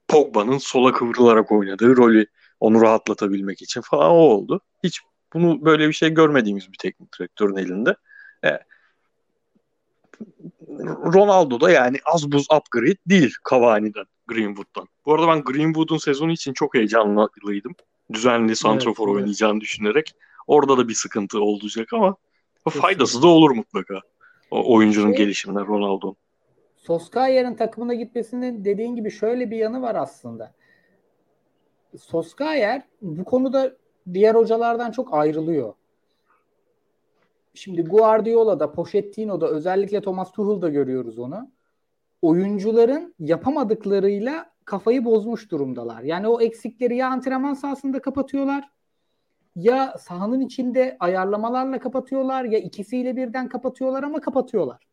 Pogba'nın sola kıvrılarak oynadığı rolü onu rahatlatabilmek için falan o oldu. Hiç bunu böyle bir şey görmediğimiz bir teknik direktörün elinde. E, Ronaldo da yani az buz upgrade değil Cavani'den, Greenwood'dan. Bu arada ben Greenwood'un sezonu için çok heyecanlıydım. Düzenli santrofor evet, oynayacağını evet. düşünerek. Orada da bir sıkıntı olacak ama. Faydası da olur mutlaka. O oyuncunun şey, gelişimine Ronaldo'nun. Soskayer'in takımına gitmesinin dediğin gibi şöyle bir yanı var aslında. Soskayer bu konuda diğer hocalardan çok ayrılıyor. Şimdi Guardiola'da, Pochettino'da özellikle Thomas Tuchel'da görüyoruz onu. Oyuncuların yapamadıklarıyla kafayı bozmuş durumdalar. Yani o eksikleri ya antrenman sahasında kapatıyorlar ya sahanın içinde ayarlamalarla kapatıyorlar ya ikisiyle birden kapatıyorlar ama kapatıyorlar.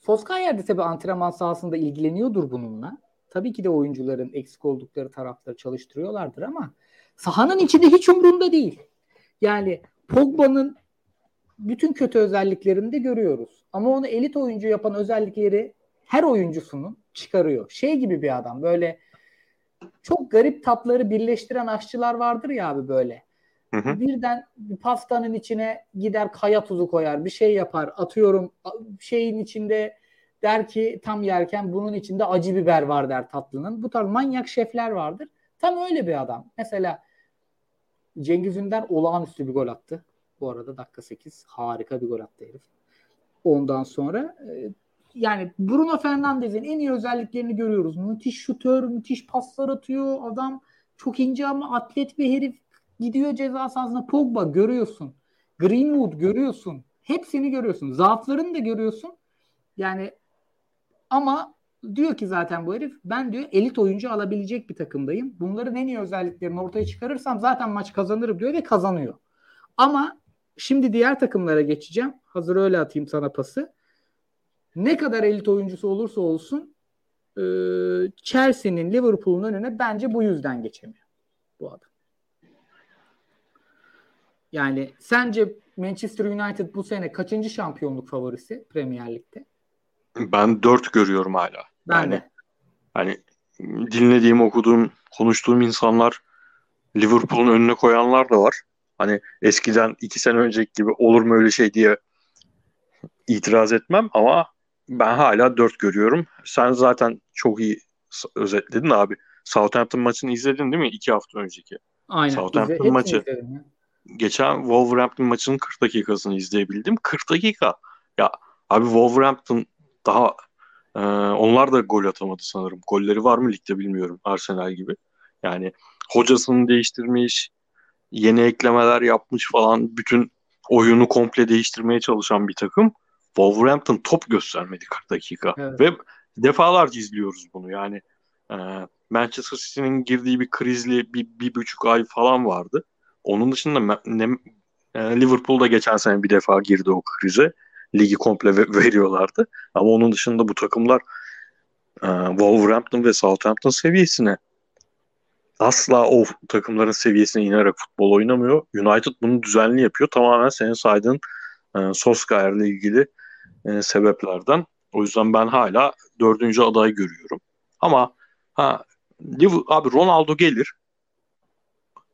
Solskjaer de tabii antrenman sahasında ilgileniyordur bununla. Tabii ki de oyuncuların eksik oldukları tarafları çalıştırıyorlardır ama sahanın içinde hiç umrunda değil. Yani Pogba'nın bütün kötü özelliklerini de görüyoruz. Ama onu elit oyuncu yapan özellikleri her oyuncusunun çıkarıyor. Şey gibi bir adam böyle çok garip tatları birleştiren aşçılar vardır ya abi böyle. Hı hı. Birden bir pastanın içine gider kaya tuzu koyar bir şey yapar atıyorum şeyin içinde der ki tam yerken bunun içinde acı biber var der tatlının. Bu tarz manyak şefler vardır. Tam öyle bir adam. Mesela Cengiz Ünder olağanüstü bir gol attı. Bu arada dakika 8 harika bir gol attı herif. Ondan sonra e, yani Bruno Fernandes'in en iyi özelliklerini görüyoruz. Müthiş şutör, müthiş paslar atıyor. Adam çok ince ama atlet bir herif. Gidiyor ceza sahasına Pogba görüyorsun. Greenwood görüyorsun. Hepsini görüyorsun. Zaaflarını da görüyorsun. Yani ama diyor ki zaten bu herif ben diyor elit oyuncu alabilecek bir takımdayım. Bunların en iyi özelliklerini ortaya çıkarırsam zaten maç kazanırım diyor ve kazanıyor. Ama şimdi diğer takımlara geçeceğim. Hazır öyle atayım sana pası ne kadar elit oyuncusu olursa olsun e, Chelsea'nin Liverpool'un önüne bence bu yüzden geçemiyor bu adam. Yani sence Manchester United bu sene kaçıncı şampiyonluk favorisi Premier Lig'de? Ben dört görüyorum hala. Ben yani, de. Hani dinlediğim, okuduğum, konuştuğum insanlar Liverpool'un önüne koyanlar da var. Hani eskiden iki sene önceki gibi olur mu öyle şey diye itiraz etmem ama ben hala 4 görüyorum. Sen zaten çok iyi özetledin abi. Southampton maçını izledin değil mi? 2 hafta önceki. Aynen. Southampton İzle, maçı. Geçen Wolverhampton maçının 40 dakikasını izleyebildim. 40 dakika. Ya abi Wolverhampton daha e, onlar da gol atamadı sanırım. Golleri var mı ligde bilmiyorum. Arsenal gibi. Yani hocasını değiştirmiş, yeni eklemeler yapmış falan. Bütün oyunu komple değiştirmeye çalışan bir takım. Wolverhampton top göstermedi 40 dakika. Evet. Ve defalarca izliyoruz bunu. Yani e, Manchester City'nin girdiği bir krizli bir, bir buçuk ay falan vardı. Onun dışında ne, e, Liverpool'da geçen sene bir defa girdi o krize. Ligi komple veriyorlardı. Ama onun dışında bu takımlar e, Wolverhampton ve Southampton seviyesine asla o takımların seviyesine inerek futbol oynamıyor. United bunu düzenli yapıyor. Tamamen senin saydığın e, Solskjaer'le ilgili e, sebeplerden. O yüzden ben hala dördüncü aday görüyorum. Ama ha abi Ronaldo gelir.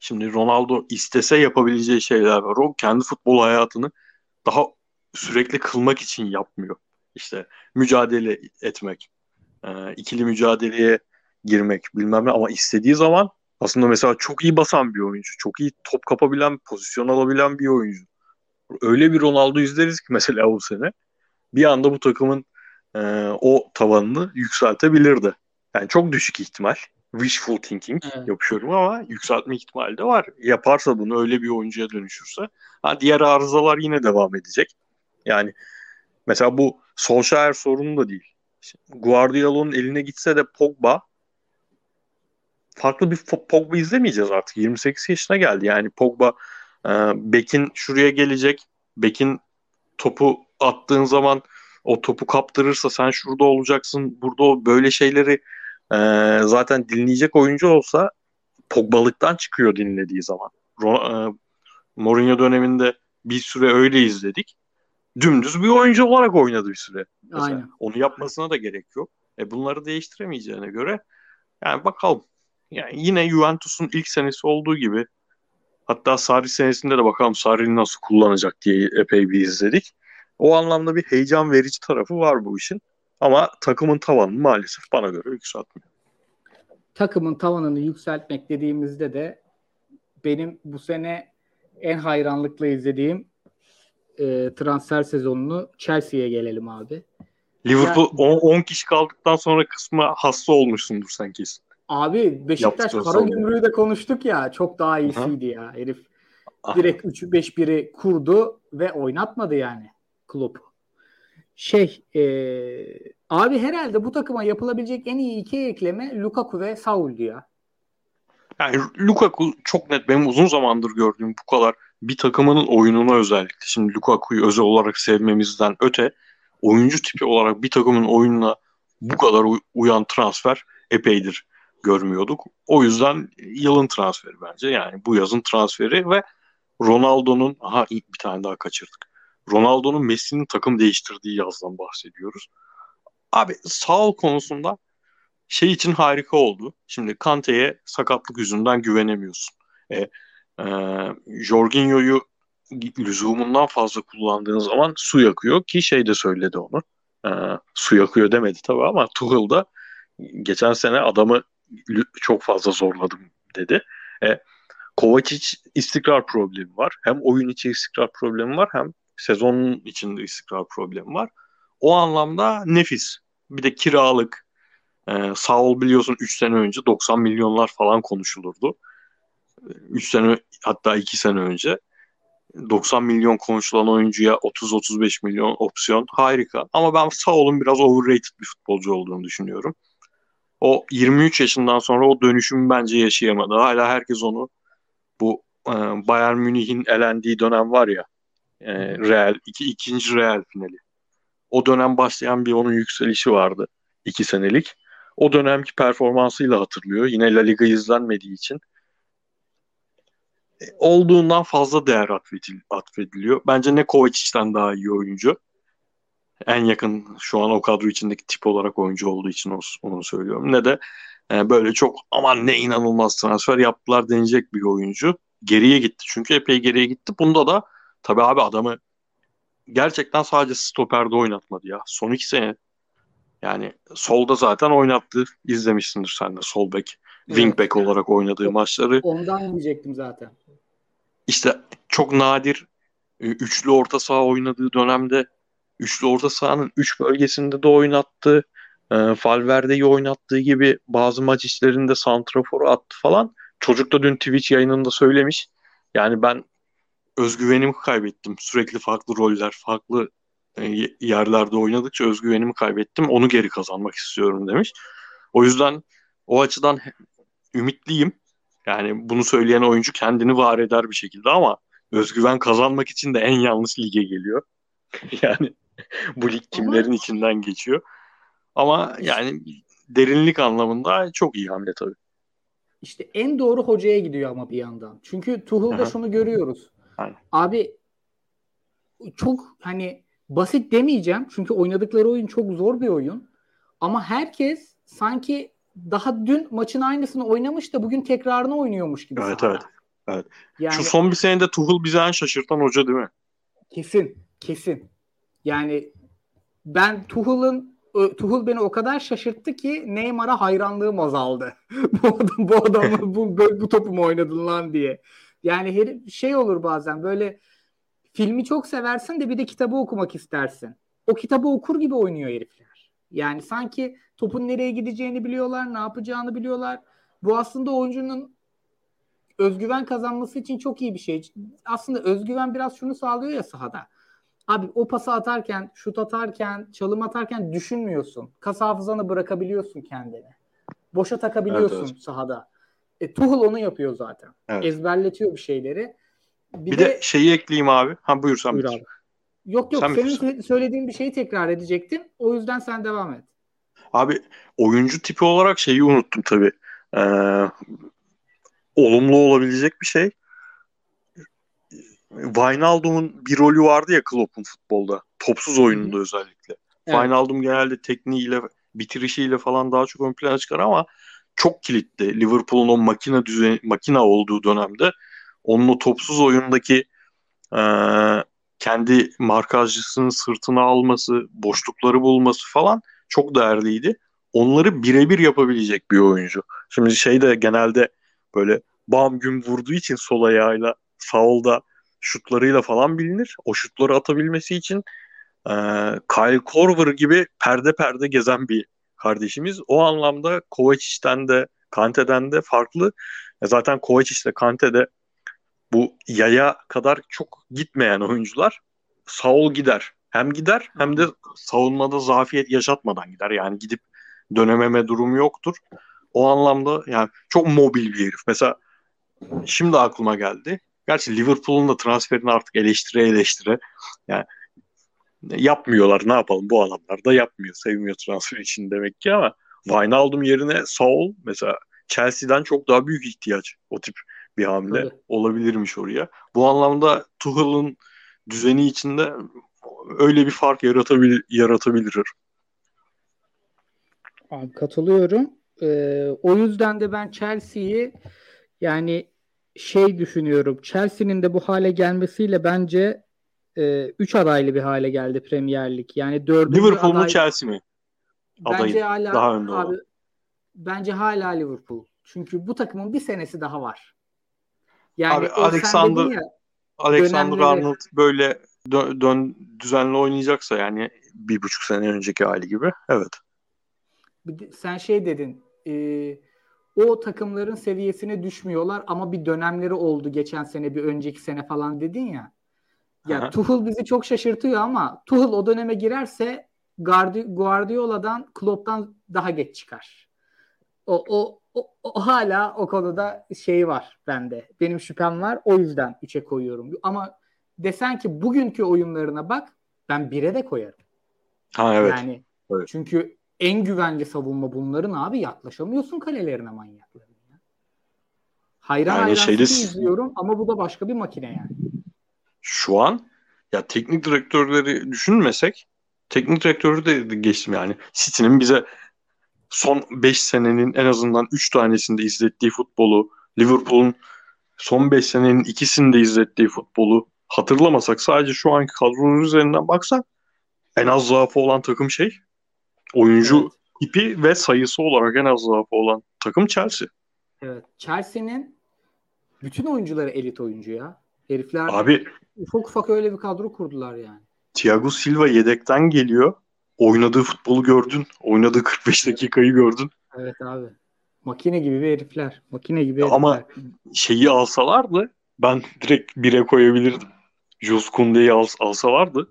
Şimdi Ronaldo istese yapabileceği şeyler var. O kendi futbol hayatını daha sürekli kılmak için yapmıyor. İşte mücadele etmek, e, ikili mücadeleye girmek bilmem ne ama istediği zaman aslında mesela çok iyi basan bir oyuncu. Çok iyi top kapabilen, pozisyon alabilen bir oyuncu. Öyle bir Ronaldo izleriz ki mesela bu sene bir anda bu takımın e, o tavanını yükseltebilirdi. Yani çok düşük ihtimal. Wishful thinking evet. yapıyorum ama yükseltme ihtimali de var. Yaparsa bunu öyle bir oyuncuya dönüşürse. Ha, diğer arızalar yine devam edecek. Yani mesela bu Solskjaer sorunu da değil. Guardiola'nın eline gitse de Pogba farklı bir Pogba izlemeyeceğiz artık. 28 yaşına geldi. Yani Pogba e, Bekin şuraya gelecek. Bekin topu attığın zaman o topu kaptırırsa sen şurada olacaksın. Burada böyle şeyleri e, zaten dinleyecek oyuncu olsa Pogba'lıktan çıkıyor dinlediği zaman. Ro- e, Mourinho döneminde bir süre öyle izledik. Dümdüz bir oyuncu olarak oynadı bir süre. Mesela. Aynen. Onu yapmasına da gerek yok. E bunları değiştiremeyeceğine göre yani bakalım. Yani yine Juventus'un ilk senesi olduğu gibi hatta Sarri senesinde de bakalım Sarri'ni nasıl kullanacak diye epey bir izledik. O anlamda bir heyecan verici tarafı var bu işin. Ama takımın tavanını maalesef bana göre yükseltmiyor. Takımın tavanını yükseltmek dediğimizde de benim bu sene en hayranlıkla izlediğim e, transfer sezonunu Chelsea'ye gelelim abi. Liverpool 10 kişi kaldıktan sonra kısmı hasta olmuşsundur sen kesin. Abi Beşiktaş Kara Gümrüğü de konuştuk ya. Çok daha iyisiydi Hı. ya herif. Direkt 3-5-1'i kurdu ve oynatmadı yani Klopp. Şey e, abi herhalde bu takıma yapılabilecek en iyi iki ekleme Lukaku ve Saul'du ya. Yani Lukaku çok net benim uzun zamandır gördüğüm bu kadar bir takımının oyununa özellikle. Şimdi Lukaku'yu özel olarak sevmemizden öte oyuncu tipi olarak bir takımın oyununa bu kadar uyan transfer epeydir görmüyorduk. O yüzden yılın transferi bence. Yani bu yazın transferi ve Ronaldo'nun aha bir tane daha kaçırdık. Ronaldo'nun Messi'nin takım değiştirdiği yazdan bahsediyoruz. Abi sağ konusunda şey için harika oldu. Şimdi Kante'ye sakatlık yüzünden güvenemiyorsun. E, e, Jorginho'yu lüzumundan fazla kullandığın zaman su yakıyor ki şey de söyledi onu. E, su yakıyor demedi tabii ama Tuchel da geçen sene adamı çok fazla zorladım dedi. E, Kovacic istikrar problemi var. Hem oyun içi istikrar problemi var hem sezonun içinde istikrar problemi var. O anlamda nefis. Bir de kiralık. Ee, Saul biliyorsun 3 sene önce 90 milyonlar falan konuşulurdu. 3 sene hatta 2 sene önce 90 milyon konuşulan oyuncuya 30-35 milyon opsiyon harika. Ama ben Saul'un biraz overrated bir futbolcu olduğunu düşünüyorum. O 23 yaşından sonra o dönüşümü bence yaşayamadı. Hala herkes onu bu e, Bayern Münih'in elendiği dönem var ya e, Real iki, ikinci Real finali. O dönem başlayan bir onun yükselişi vardı. iki senelik. O dönemki performansıyla hatırlıyor. Yine La Liga izlenmediği için e, olduğundan fazla değer atfedil, atfediliyor. Bence ne Kovacic'ten daha iyi oyuncu. En yakın şu an o kadro içindeki tip olarak oyuncu olduğu için onu, söylüyorum. Ne de e, böyle çok aman ne inanılmaz transfer yaptılar denecek bir oyuncu. Geriye gitti. Çünkü epey geriye gitti. Bunda da tabii abi adamı gerçekten sadece stoperde oynatmadı ya. Son iki sene yani solda zaten oynattı. İzlemişsindir sen de sol bek, evet. wing back olarak oynadığı maçları. Ondan diyecektim zaten. İşte çok nadir e, üçlü orta saha oynadığı dönemde üçlü orta sahanın üç bölgesinde de oynattı. E, Valverde'yi oynattığı gibi bazı maç işlerinde santraforu attı falan. Çocuk da dün Twitch yayınında söylemiş. Yani ben özgüvenimi kaybettim. Sürekli farklı roller, farklı e, yerlerde oynadıkça özgüvenimi kaybettim. Onu geri kazanmak istiyorum demiş. O yüzden o açıdan ümitliyim. Yani bunu söyleyen oyuncu kendini var eder bir şekilde ama özgüven kazanmak için de en yanlış lige geliyor. yani bu lig kimlerin içinden geçiyor. Ama yani derinlik anlamında çok iyi hamle tabii. İşte en doğru hocaya gidiyor ama bir yandan. Çünkü Tuchel'da şunu görüyoruz. Aynen. Abi çok hani basit demeyeceğim. Çünkü oynadıkları oyun çok zor bir oyun. Ama herkes sanki daha dün maçın aynısını oynamış da bugün tekrarını oynuyormuş gibi. Evet sahada. evet. Evet. Yani, Şu son bir senede Tuchel bizi en şaşırtan hoca değil mi? Kesin. Kesin. Yani ben Tuchel'ın Tuchel beni o kadar şaşırttı ki Neymar'a hayranlığım azaldı. bu adam bu adamı bu, bu topu mu oynadın lan diye. Yani her, şey olur bazen böyle filmi çok seversin de bir de kitabı okumak istersin. O kitabı okur gibi oynuyor herifler. Yani sanki topun nereye gideceğini biliyorlar, ne yapacağını biliyorlar. Bu aslında oyuncunun özgüven kazanması için çok iyi bir şey. Aslında özgüven biraz şunu sağlıyor ya sahada. Abi o pası atarken, şut atarken, çalım atarken düşünmüyorsun. Kas hafızanı bırakabiliyorsun kendini. Boşa takabiliyorsun evet, evet. sahada. E, Tuchel onu yapıyor zaten. Evet. Ezberletiyor bir şeyleri. Bir, bir de, de şeyi ekleyeyim abi. Ha buyur sen buyur abi. Yok yok sen senin bitirsin. söylediğin bir şeyi tekrar edecektim. O yüzden sen devam et. Abi oyuncu tipi olarak şeyi unuttum tabii. Ee, olumlu olabilecek bir şey. Wijnaldum'un bir rolü vardı ya Klopp'un futbolda. Topsuz oyununda özellikle. Evet. Wijnaldum genelde tekniğiyle, bitirişiyle falan daha çok ön plana çıkar ama çok kilitli. Liverpool'un o makine düzeni, makine olduğu dönemde onun o topsuz oyundaki e, kendi markajcısının sırtına alması, boşlukları bulması falan çok değerliydi. Onları birebir yapabilecek bir oyuncu. Şimdi şey de genelde böyle bam güm vurduğu için sol ayağıyla Saul'da şutlarıyla falan bilinir. O şutları atabilmesi için e, Kyle Korver gibi perde perde gezen bir kardeşimiz. O anlamda Kovacic'ten de Kante'den de farklı. E, zaten Kovacic de Kante de bu yaya kadar çok gitmeyen oyuncular. Saul gider. Hem gider hem de savunmada zafiyet yaşatmadan gider. Yani gidip dönememe durumu yoktur. O anlamda yani çok mobil bir herif. Mesela şimdi aklıma geldi. Gerçi Liverpool'un da transferini artık eleştire eleştire yani yapmıyorlar ne yapalım bu adamlar da yapmıyor. Sevmiyor transfer için demek ki ama Wijnaldum yerine Saul mesela Chelsea'den çok daha büyük ihtiyaç o tip bir hamle Tabii. olabilirmiş oraya. Bu anlamda Tuchel'ın düzeni içinde öyle bir fark yaratabilir. yaratabilir. Abi katılıyorum. Ee, o yüzden de ben Chelsea'yi yani şey düşünüyorum. Chelsea'nin de bu hale gelmesiyle bence 3 e, adaylı bir hale geldi Premier Lig. Yani dördüncü Liverpool aday... mu Chelsea mi? Adayı bence hala daha önde abi, bence hala Liverpool. Çünkü bu takımın bir senesi daha var. Yani abi Alexander ya, Alexander dönemleri... Arnold böyle dön, dön düzenli oynayacaksa yani bir buçuk sene önceki hali gibi evet. Sen şey dedin e, o takımların seviyesine düşmüyorlar ama bir dönemleri oldu geçen sene bir önceki sene falan dedin ya. Ya Aha. Tuchel bizi çok şaşırtıyor ama Tuchel o döneme girerse Guardi- Guardiola'dan Klopp'tan daha geç çıkar. O, o, o, o hala o konuda şey var bende. Benim şüphem var. O yüzden 3'e koyuyorum. Ama desen ki bugünkü oyunlarına bak ben 1'e de koyarım. Ha evet. Yani evet. çünkü en güvenli savunma bunların abi yaklaşamıyorsun kalelerine manyakların. Ya. Hayran yani hayran şeyde... izliyorum ama bu da başka bir makine yani. Şu an ya teknik direktörleri düşünmesek teknik direktörü de geçtim yani. City'nin bize son 5 senenin en azından 3 tanesinde izlettiği futbolu, Liverpool'un son 5 senenin ikisinde izlettiği futbolu hatırlamasak sadece şu anki kadronun üzerinden baksak en az zaafı olan takım şey oyuncu evet. tipi ve sayısı olarak en az zaafı olan takım Chelsea. Evet. Chelsea'nin bütün oyuncuları elit oyuncu ya. Herifler Abi ufak ufak öyle bir kadro kurdular yani. Thiago Silva yedekten geliyor. Oynadığı futbolu gördün. Oynadığı 45 dakikayı gördün. Evet abi. Makine gibi bir herifler. Makine gibi herifler. Ama şeyi alsalardı ben direkt bire koyabilirdim. Jules Koundé'yi al, alsalardı.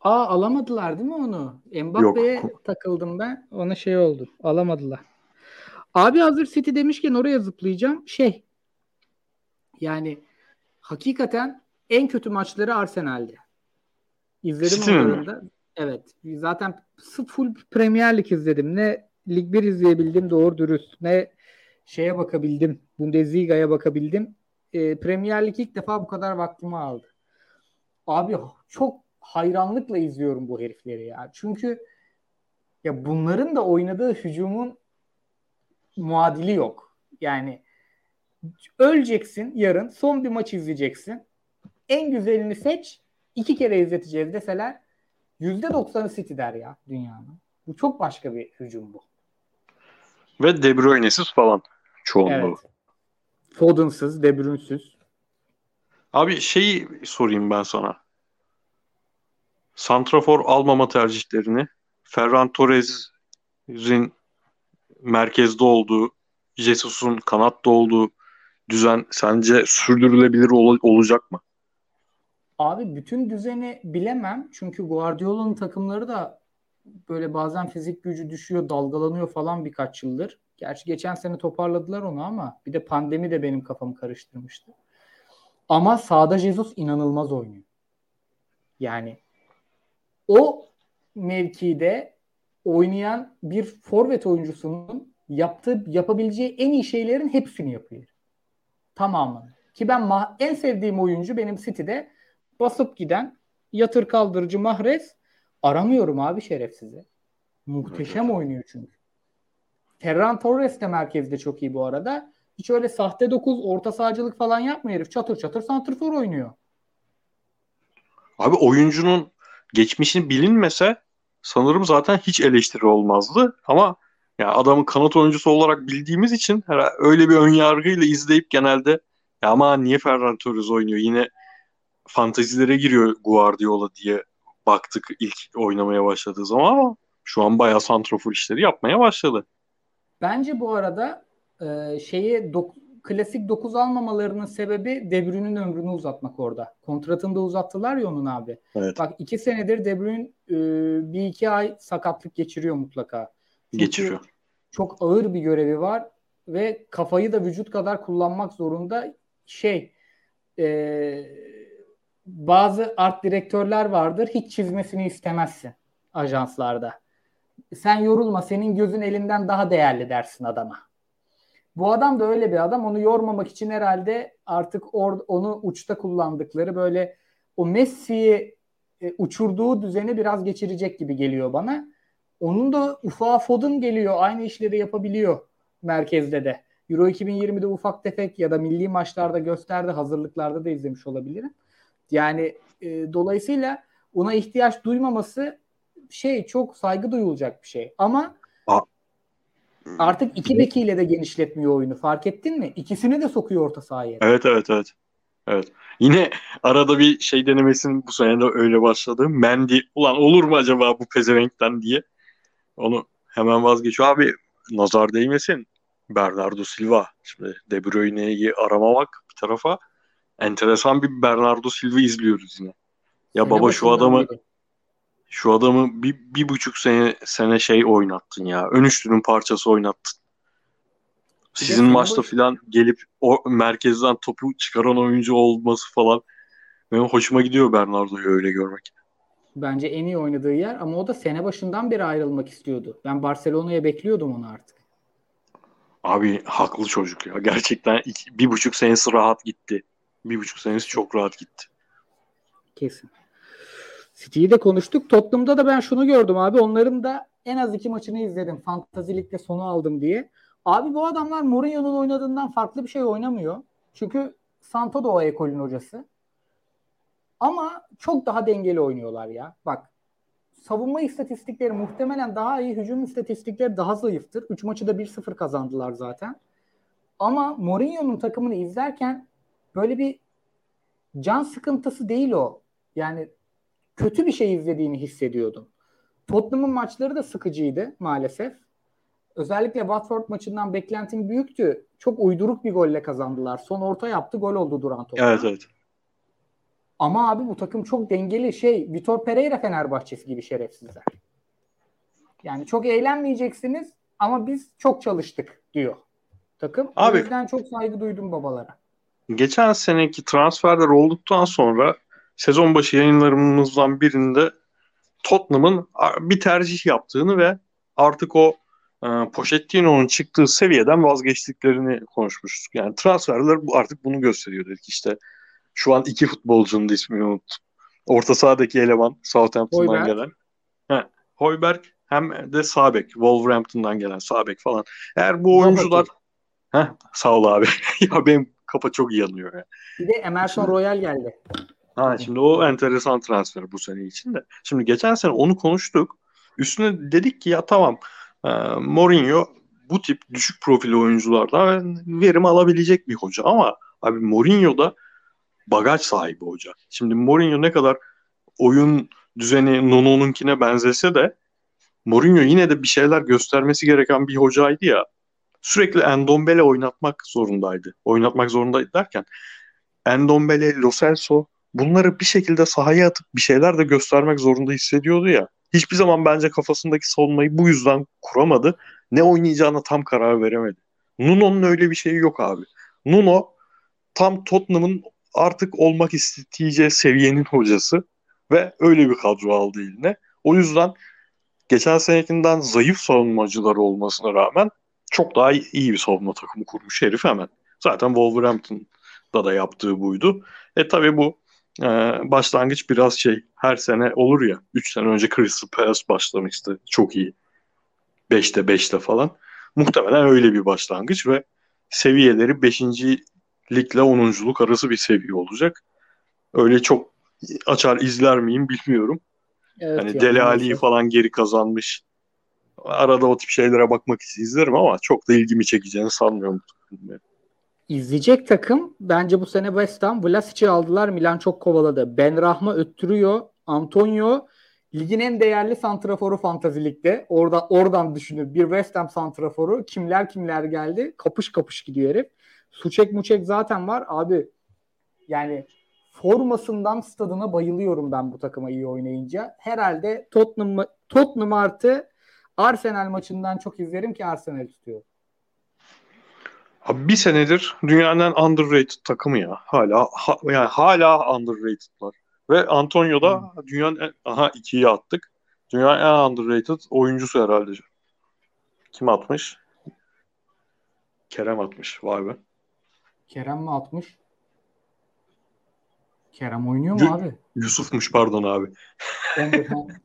Aa alamadılar değil mi onu? Mbappe'ye takıldım ben. Ona şey oldu. Alamadılar. Abi hazır City demişken oraya zıplayacağım. Şey yani hakikaten en kötü maçları Arsenal'de. İzledim onların Evet. Zaten full Premier Lig izledim. Ne Lig 1 izleyebildim doğru dürüst. Ne şeye bakabildim. Bundesliga'ya bakabildim. E, Premier Lig ilk defa bu kadar vaktimi aldı. Abi çok hayranlıkla izliyorum bu herifleri ya. Çünkü ya bunların da oynadığı hücumun muadili yok. Yani öleceksin yarın son bir maç izleyeceksin. En güzelini seç iki kere izleteceğiz deseler %90'ı City der ya dünyanın. Bu çok başka bir hücum bu. Ve De Bruyne'siz falan çoğunluğu. Evet. Foden'sız, De Bruyne'siz. Abi şeyi sorayım ben sana. Santrafor almama tercihlerini Ferran Torres'in merkezde olduğu, Jesus'un kanatta olduğu düzen sence sürdürülebilir ol- olacak mı? Abi bütün düzeni bilemem. Çünkü Guardiola'nın takımları da böyle bazen fizik gücü düşüyor, dalgalanıyor falan birkaç yıldır. Gerçi geçen sene toparladılar onu ama bir de pandemi de benim kafamı karıştırmıştı. Ama sağda Jesus inanılmaz oynuyor. Yani o mevkide oynayan bir forvet oyuncusunun yaptığı yapabileceği en iyi şeylerin hepsini yapıyor. Tamamını. Ki ben ma- en sevdiğim oyuncu benim City'de basıp giden yatır kaldırıcı Mahrez aramıyorum abi şerefsizi. Muhteşem evet. oynuyor çünkü. Ferran Torres de merkezde çok iyi bu arada. Hiç öyle sahte dokuz, orta sahacılık falan yapmıyor herif. Çatır çatır santrfor oynuyor. Abi oyuncunun geçmişini bilinmese sanırım zaten hiç eleştiri olmazdı. Ama ya adamın kanat oyuncusu olarak bildiğimiz için öyle bir ön yargıyla izleyip genelde ya ama niye Ferran Torres oynuyor? Yine fantezilere giriyor Guardiola diye baktık ilk oynamaya başladığı zaman ama şu an bayağı santrofor işleri yapmaya başladı. Bence bu arada e, şeyi klasik 9 almamalarının sebebi De Bruyne'nin ömrünü uzatmak orada. Kontratını da uzattılar ya onun abi. Evet. Bak iki senedir De Bruyne e, bir iki ay sakatlık geçiriyor mutlaka. Çünkü Geçiriyor. Çok ağır bir görevi var ve kafayı da vücut kadar kullanmak zorunda. Şey e, bazı art direktörler vardır hiç çizmesini istemezsin ajanslarda. Sen yorulma senin gözün elinden daha değerli dersin adama. Bu adam da öyle bir adam. Onu yormamak için herhalde artık or, onu uçta kullandıkları böyle o Messi'yi e, uçurduğu düzeni biraz geçirecek gibi geliyor bana. Onun da ufağa Foden geliyor. Aynı işleri yapabiliyor merkezde de. Euro 2020'de ufak tefek ya da milli maçlarda gösterdi. Hazırlıklarda da izlemiş olabilirim. Yani e, dolayısıyla ona ihtiyaç duymaması şey çok saygı duyulacak bir şey. Ama A- artık iki bekiyle de genişletmiyor oyunu. Fark ettin mi? İkisini de sokuyor orta sahaya. Evet evet evet. Evet. Yine arada bir şey denemesin bu sene de öyle başladı. Mendy ulan olur mu acaba bu pezevenkten diye. Onu hemen vazgeçiyor. Abi nazar değmesin. Bernardo Silva. Şimdi De Bruyne'yi aramamak bir tarafa enteresan bir Bernardo Silva izliyoruz yine. Ya Sene baba şu adamı. Şu adamı bir, bir buçuk sene, sene şey oynattın ya. Ön üçlünün parçası oynattın. Sizin sene maçta filan gelip o merkezden topu çıkaran oyuncu olması falan benim hoşuma gidiyor Bernardo'yu öyle görmek. Bence en iyi oynadığı yer ama o da sene başından beri ayrılmak istiyordu. Ben Barcelona'ya bekliyordum onu artık. Abi haklı çocuk ya. Gerçekten iki, bir buçuk senesi rahat gitti. Bir buçuk senesi çok rahat gitti. Kesin. City'yi de konuştuk. Tottenham'da da ben şunu gördüm abi. Onların da en az iki maçını izledim. Fantasy Lig'de sonu aldım diye. Abi bu adamlar Mourinho'nun oynadığından farklı bir şey oynamıyor. Çünkü Santo da o ekolün hocası. Ama çok daha dengeli oynuyorlar ya. Bak savunma istatistikleri muhtemelen daha iyi. Hücum istatistikleri daha zayıftır. 3 maçı da 1-0 kazandılar zaten. Ama Mourinho'nun takımını izlerken böyle bir can sıkıntısı değil o. Yani kötü bir şey izlediğini hissediyordum. Tottenham'ın maçları da sıkıcıydı maalesef. Özellikle Watford maçından beklentim büyüktü. Çok uyduruk bir golle kazandılar. Son orta yaptı, gol oldu duran topta. Evet evet. Ama abi bu takım çok dengeli şey. Vitor Pereira Fenerbahçesi gibi şerefsizler. Yani çok eğlenmeyeceksiniz ama biz çok çalıştık diyor takım. Abi- O yüzden çok saygı duydum babalara. Geçen seneki transferler olduktan sonra sezon başı yayınlarımızdan birinde Tottenham'ın bir tercih yaptığını ve artık o e, Pochettino'nun çıktığı seviyeden vazgeçtiklerini konuşmuştuk. Yani transferler artık bunu gösteriyor dedik işte. Şu an iki futbolcunun da ismini unuttum. Orta sahadaki eleman Southampton'dan gelen. He, Højbjerg hem de Sabek, Wolverhampton'dan gelen Sabek falan. Eğer bu oyuncular Heh, sağ ol abi. ya benim kafa çok yanıyor ya. Bir de Emerson Royal geldi. Ha, şimdi o enteresan transfer bu sene için de. Şimdi geçen sene onu konuştuk. Üstüne dedik ki ya tamam e, Mourinho bu tip düşük profil oyunculardan verim alabilecek bir hoca ama abi Mourinho da bagaj sahibi hoca. Şimdi Mourinho ne kadar oyun düzeni Nuno'nunkine benzese de Mourinho yine de bir şeyler göstermesi gereken bir hocaydı ya. Sürekli Endombele oynatmak zorundaydı. Oynatmak zorundaydı derken Endombele, Lo Celso bunları bir şekilde sahaya atıp bir şeyler de göstermek zorunda hissediyordu ya. Hiçbir zaman bence kafasındaki savunmayı bu yüzden kuramadı. Ne oynayacağına tam karar veremedi. Nuno'nun öyle bir şeyi yok abi. Nuno tam Tottenham'ın artık olmak isteyeceği seviyenin hocası ve öyle bir kadro aldı eline. O yüzden geçen senekinden zayıf savunmacıları olmasına rağmen çok daha iyi bir savunma takımı kurmuş herif hemen. Zaten Wolverhampton'da da yaptığı buydu. E tabi bu e, başlangıç biraz şey her sene olur ya. 3 sene önce Crystal Palace başlamıştı. Çok iyi. 5'te 5'te falan. Muhtemelen öyle bir başlangıç ve seviyeleri 5. ligle 10'unculuk arası bir seviye olacak. Öyle çok açar izler miyim bilmiyorum. Evet hani ya, Dele Ali'yi falan geri kazanmış. Arada o tip şeylere bakmak izlerim ama çok da ilgimi çekeceğini sanmıyorum. İzleyecek takım bence bu sene West Ham Vlasic'i aldılar. Milan çok kovaladı. Ben Rahma öttürüyor. Antonio ligin en değerli santraforu fantazilikte. Orada oradan düşünün. Bir West Ham santraforu. Kimler kimler geldi. Kapış kapış gidiyor herif. Suçek Muçek zaten var. Abi yani formasından stadına bayılıyorum ben bu takıma iyi oynayınca. Herhalde Tottenham Tottenham artı Arsenal maçından çok izlerim ki Arsenal tutuyor. Abi bir senedir dünyanın underrated takımı ya. Hala ha, yani hala underrated'lar. Ve Antonio da hmm. dünyanın en, aha ikiyi attık. Dünyanın en underrated oyuncusu herhalde. Kim atmış? Kerem atmış. Vay be. Kerem mi atmış? Kerem oynuyor mu y- abi? Yusuf'muş pardon abi.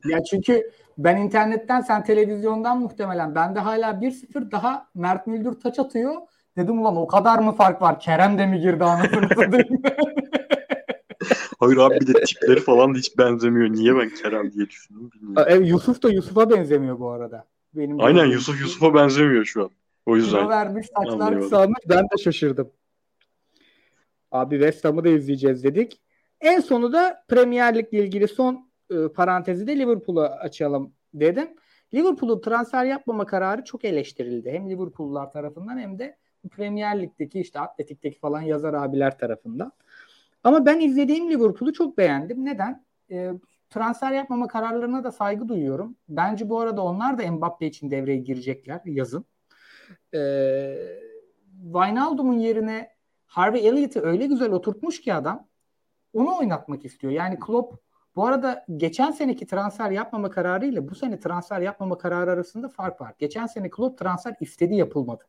ya çünkü ben internetten sen televizyondan muhtemelen bende hala 1-0 daha Mert Müldür taç atıyor. Dedim ulan o kadar mı fark var? Kerem de mi girdi anasını satayım? Hayır abi bir de tipleri falan da hiç benzemiyor. Niye ben Kerem diye düşündüm bilmiyorum. Evet, Yusuf da Yusuf'a benzemiyor bu arada. Benim Aynen Yusuf Yusuf'a benzemiyor şu an. O yüzden. Kilo vermiş saçlar kısalmış ben de şaşırdım. Abi West Ham'ı da izleyeceğiz dedik. En sonu da Premier Lig'le ilgili son e, parantezi de Liverpool'u açalım dedim. Liverpool'un transfer yapmama kararı çok eleştirildi. Hem Liverpool'lar tarafından hem de Premier Lig'deki işte Atletik'teki falan yazar abiler tarafından. Ama ben izlediğim Liverpool'u çok beğendim. Neden? E, transfer yapmama kararlarına da saygı duyuyorum. Bence bu arada onlar da Mbappe için devreye girecekler yazın. E, Wijnaldum'un yerine Harvey Elliott'ı öyle güzel oturtmuş ki adam onu oynatmak istiyor. Yani Klopp bu arada geçen seneki transfer yapmama kararı ile bu sene transfer yapmama kararı arasında fark var. Geçen sene Klopp transfer istedi yapılmadı.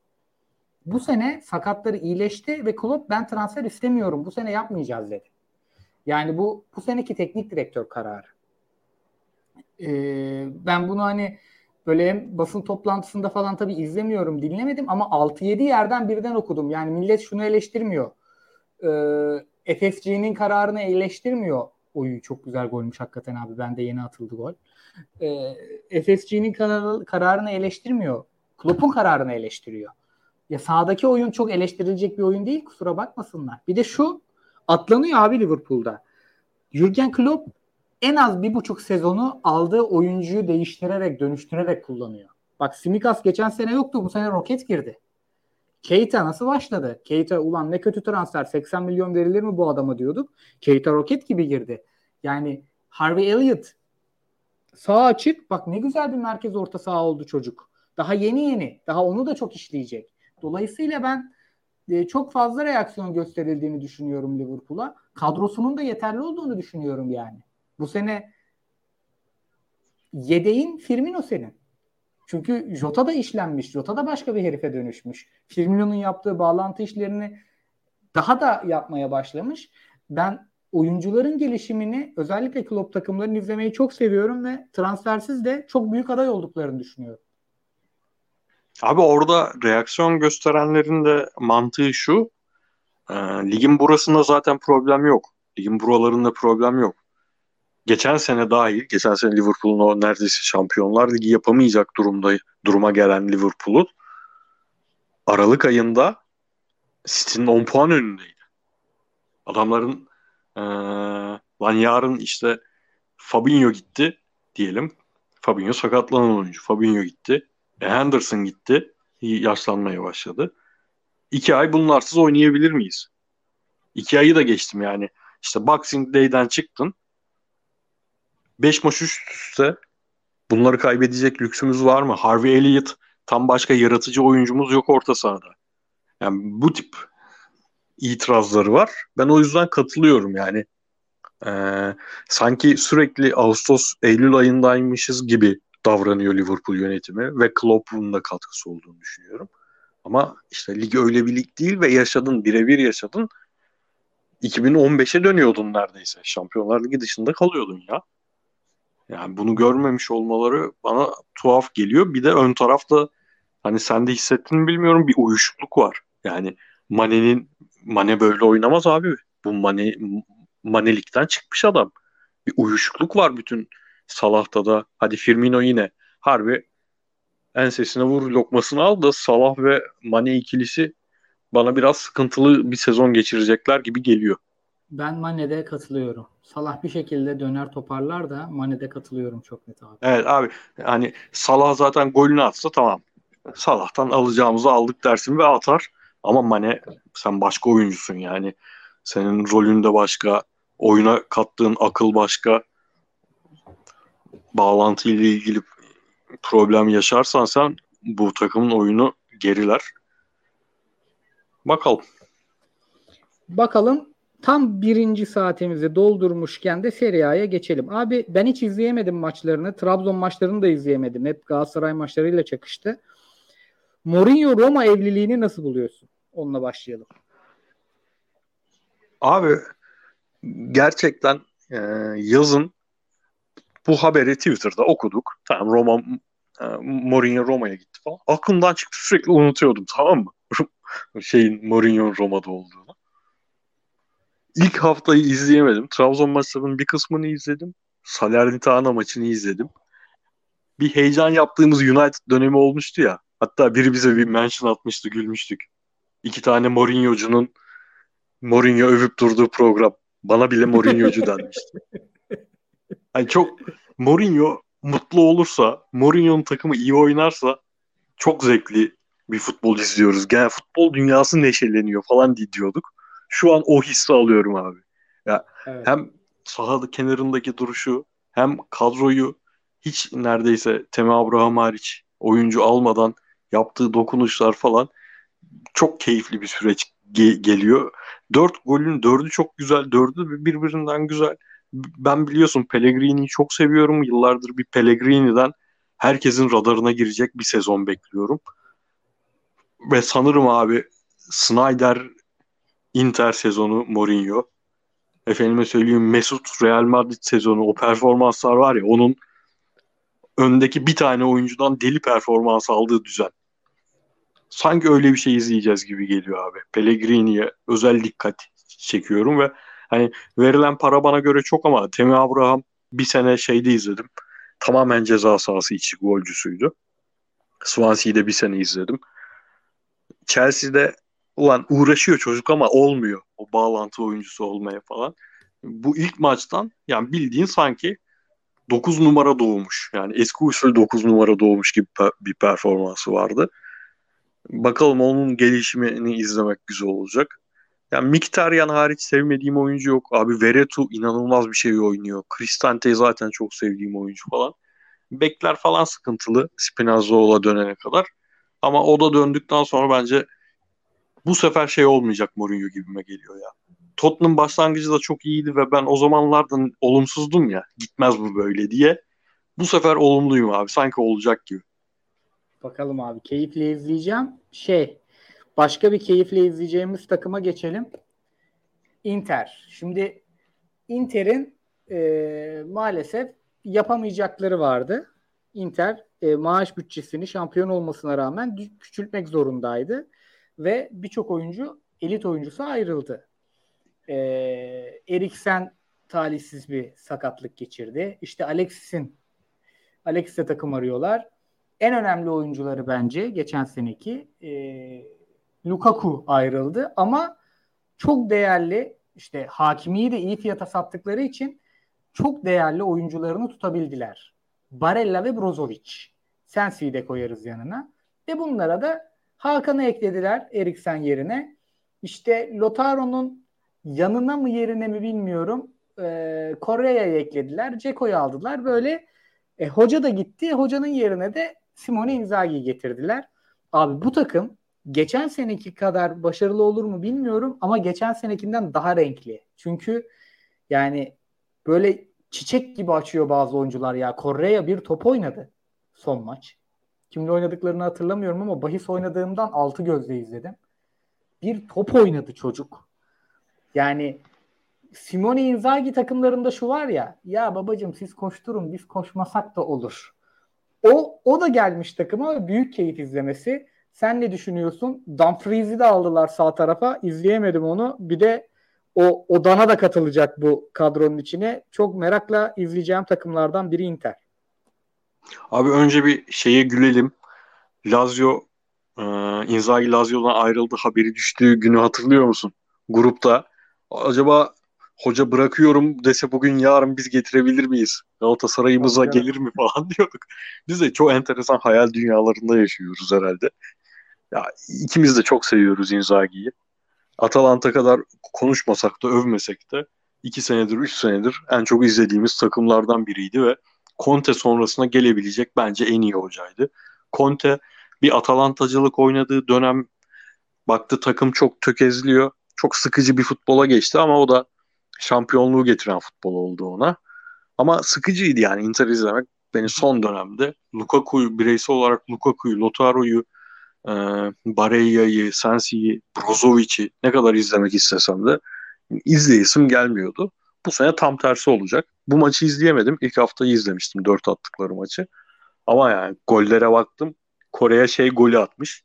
Bu sene sakatları iyileşti ve Klopp ben transfer istemiyorum. Bu sene yapmayacağız dedi. Yani bu bu seneki teknik direktör kararı. Ee, ben bunu hani böyle basın toplantısında falan tabii izlemiyorum, dinlemedim ama 6-7 yerden birden okudum. Yani millet şunu eleştirmiyor. Ee, FFC'nin kararını eleştirmiyor. Oyu çok güzel golmüş hakikaten abi. Ben de yeni atıldı gol. Ee, FFC'nin karar, kararını eleştirmiyor. Klopp'un kararını eleştiriyor. Ya sahadaki oyun çok eleştirilecek bir oyun değil kusura bakmasınlar. Bir de şu atlanıyor abi Liverpool'da. Jurgen Klopp en az bir buçuk sezonu aldığı oyuncuyu değiştirerek, dönüştürerek kullanıyor. Bak Simikas geçen sene yoktu. Bu sene roket girdi. Keita nasıl başladı? Keita ulan ne kötü transfer. 80 milyon verilir mi bu adama diyorduk. Keita roket gibi girdi. Yani Harvey Elliott sağ açık. Bak ne güzel bir merkez orta saha oldu çocuk. Daha yeni yeni. Daha onu da çok işleyecek. Dolayısıyla ben e, çok fazla reaksiyon gösterildiğini düşünüyorum Liverpool'a. Kadrosunun da yeterli olduğunu düşünüyorum yani. Bu sene yedeğin Firmino senin. Çünkü Jota da işlenmiş. Jota da başka bir herife dönüşmüş. Firmino'nun yaptığı bağlantı işlerini daha da yapmaya başlamış. Ben oyuncuların gelişimini özellikle Klopp takımlarını izlemeyi çok seviyorum ve transfersiz de çok büyük aday olduklarını düşünüyorum. Abi orada reaksiyon gösterenlerin de mantığı şu. E, ligin burasında zaten problem yok. Ligin buralarında problem yok. Geçen sene dahil, geçen sene Liverpool'un o neredeyse Şampiyonlar Ligi yapamayacak durumda duruma gelen Liverpool'un Aralık ayında City'nin 10 puan önündeydi. Adamların ee, lan yarın işte Fabinho gitti diyelim. Fabinho sakatlanan oyuncu. Fabinho gitti. E, Henderson gitti. Yaşlanmaya başladı. İki ay bunlarsız oynayabilir miyiz? İki ayı da geçtim yani. İşte Boxing Day'den çıktın. Beş maç üst üste bunları kaybedecek lüksümüz var mı? Harvey Elliott tam başka yaratıcı oyuncumuz yok orta sahada. Yani bu tip itirazları var. Ben o yüzden katılıyorum yani. Ee, sanki sürekli Ağustos, Eylül ayındaymışız gibi davranıyor Liverpool yönetimi ve Klopp'un da katkısı olduğunu düşünüyorum. Ama işte lig öyle bir lig değil ve yaşadın, birebir yaşadın. 2015'e dönüyordun neredeyse. Şampiyonlar Ligi dışında kalıyordun ya. Yani bunu görmemiş olmaları bana tuhaf geliyor. Bir de ön tarafta hani sen de hissettin mi bilmiyorum bir uyuşukluk var. Yani Mane'nin Mane böyle oynamaz abi. Bu Mane Manelikten çıkmış adam. Bir uyuşukluk var bütün Salah'ta da. Hadi Firmino yine harbi ensesine vur lokmasını al da Salah ve Mane ikilisi bana biraz sıkıntılı bir sezon geçirecekler gibi geliyor. Ben Mane'de katılıyorum. Salah bir şekilde döner toparlar da Mane'de katılıyorum çok net abi. Evet abi hani Salah zaten golünü atsa tamam. Salah'tan alacağımızı aldık dersin ve atar. Ama Mane sen başka oyuncusun yani. Senin rolün de başka. Oyuna kattığın akıl başka. Bağlantı ile ilgili problem yaşarsan sen bu takımın oyunu geriler. Bakalım. Bakalım tam birinci saatimizi doldurmuşken de Serie A'ya geçelim. Abi ben hiç izleyemedim maçlarını. Trabzon maçlarını da izleyemedim. Hep Galatasaray maçlarıyla çakıştı. Mourinho Roma evliliğini nasıl buluyorsun? Onunla başlayalım. Abi gerçekten e, yazın bu haberi Twitter'da okuduk. Tamam Roma e, Mourinho Roma'ya gitti falan. Aklımdan çıktı sürekli unutuyordum tamam mı? Şeyin Mourinho Roma'da olduğunu. İlk haftayı izleyemedim. Trabzon maçlarının bir kısmını izledim. Salernitana maçını izledim. Bir heyecan yaptığımız United dönemi olmuştu ya. Hatta biri bize bir mention atmıştı, gülmüştük. İki tane Mourinho'cunun Mourinho övüp durduğu program. Bana bile Mourinho'cu denmişti. Yani çok Mourinho mutlu olursa, Mourinho'nun takımı iyi oynarsa çok zevkli bir futbol izliyoruz. Gel futbol dünyası neşeleniyor falan diyorduk. Şu an o hissi alıyorum abi. Ya evet. hem sahada kenarındaki duruşu hem kadroyu hiç neredeyse Temi Abraham hariç oyuncu almadan yaptığı dokunuşlar falan çok keyifli bir süreç ge- geliyor. Dört golün dördü çok güzel. Dördü birbirinden güzel. Ben biliyorsun Pellegrini'yi çok seviyorum. Yıllardır bir Pellegrini'den herkesin radarına girecek bir sezon bekliyorum. Ve sanırım abi Snyder Inter sezonu Mourinho. Efendime söyleyeyim Mesut Real Madrid sezonu o performanslar var ya onun öndeki bir tane oyuncudan deli performans aldığı düzen. Sanki öyle bir şey izleyeceğiz gibi geliyor abi. Pellegrini'ye özel dikkat çekiyorum ve hani verilen para bana göre çok ama Temi Abraham bir sene şeyde izledim. Tamamen ceza sahası içi golcüsüydü. Swansea'de bir sene izledim. Chelsea'de ulan uğraşıyor çocuk ama olmuyor. O bağlantı oyuncusu olmaya falan. Bu ilk maçtan yani bildiğin sanki 9 numara doğmuş. Yani eski usul 9 numara doğmuş gibi bir performansı vardı. Bakalım onun gelişimini izlemek güzel olacak. Yani Mkhitaryan hariç sevmediğim oyuncu yok. Abi Veretu inanılmaz bir şey oynuyor. Cristante zaten çok sevdiğim oyuncu falan. Bekler falan sıkıntılı Spinazzola dönene kadar. Ama o da döndükten sonra bence bu sefer şey olmayacak Mourinho gibime geliyor ya. Tottenham başlangıcı da çok iyiydi ve ben o zamanlardan olumsuzdum ya. Gitmez bu böyle diye. Bu sefer olumluyum abi. Sanki olacak gibi. Bakalım abi. Keyifle izleyeceğim. Şey başka bir keyifle izleyeceğimiz takıma geçelim. Inter. Şimdi Inter'in e, maalesef yapamayacakları vardı. Inter e, maaş bütçesini şampiyon olmasına rağmen küçültmek zorundaydı. Ve birçok oyuncu elit oyuncusu ayrıldı. E, Eriksen talihsiz bir sakatlık geçirdi. İşte Alexis'in Alexis'e takım arıyorlar. En önemli oyuncuları bence geçen seneki e, Lukaku ayrıldı ama çok değerli işte hakimiyi de iyi fiyata sattıkları için çok değerli oyuncularını tutabildiler. Barella ve Brozovic. Sensi'yi de koyarız yanına. Ve bunlara da Hakan'ı eklediler Eriksen yerine. İşte Lotaro'nun yanına mı yerine mi bilmiyorum. Ee, Kore'ye eklediler. Ceko'yu aldılar. Böyle e, hoca da gitti. Hocanın yerine de Simone Inzaghi'yi getirdiler. Abi bu takım geçen seneki kadar başarılı olur mu bilmiyorum ama geçen senekinden daha renkli. Çünkü yani böyle çiçek gibi açıyor bazı oyuncular ya. Kore'ye bir top oynadı son maç. Kimle oynadıklarını hatırlamıyorum ama bahis oynadığımdan altı gözle izledim. Bir top oynadı çocuk. Yani Simone Inzaghi takımlarında şu var ya ya babacım siz koşturun biz koşmasak da olur. O, o da gelmiş takıma büyük keyif izlemesi. Sen ne düşünüyorsun? Dumfries'i de aldılar sağ tarafa. İzleyemedim onu. Bir de o Odana da katılacak bu kadronun içine. Çok merakla izleyeceğim takımlardan biri Inter. Abi önce bir şeye gülelim. Lazio e, Inzaghi Lazio'dan ayrıldı haberi düştüğü günü hatırlıyor musun? Grupta acaba hoca bırakıyorum dese bugün yarın biz getirebilir miyiz? Galatasaray'ımıza gelir mi falan diyorduk. Biz de çok enteresan hayal dünyalarında yaşıyoruz herhalde. Ya ikimiz de çok seviyoruz Inzaghi'yi. Atalanta kadar konuşmasak da övmesek de iki senedir, üç senedir en çok izlediğimiz takımlardan biriydi ve Conte sonrasına gelebilecek bence en iyi hocaydı. Conte bir Atalantacılık oynadığı dönem baktı takım çok tökezliyor. Çok sıkıcı bir futbola geçti ama o da şampiyonluğu getiren futbol oldu ona. Ama sıkıcıydı yani Inter izlemek beni son dönemde Lukaku'yu bireysel olarak Lukaku'yu, Lautaro'yu, e, Barella'yı, Sensi'yi, Brozovic'i ne kadar izlemek istesem de izleyesim gelmiyordu. Bu sene tam tersi olacak. Bu maçı izleyemedim. İlk haftayı izlemiştim. Dört attıkları maçı. Ama yani gollere baktım. Kore'ye şey golü atmış.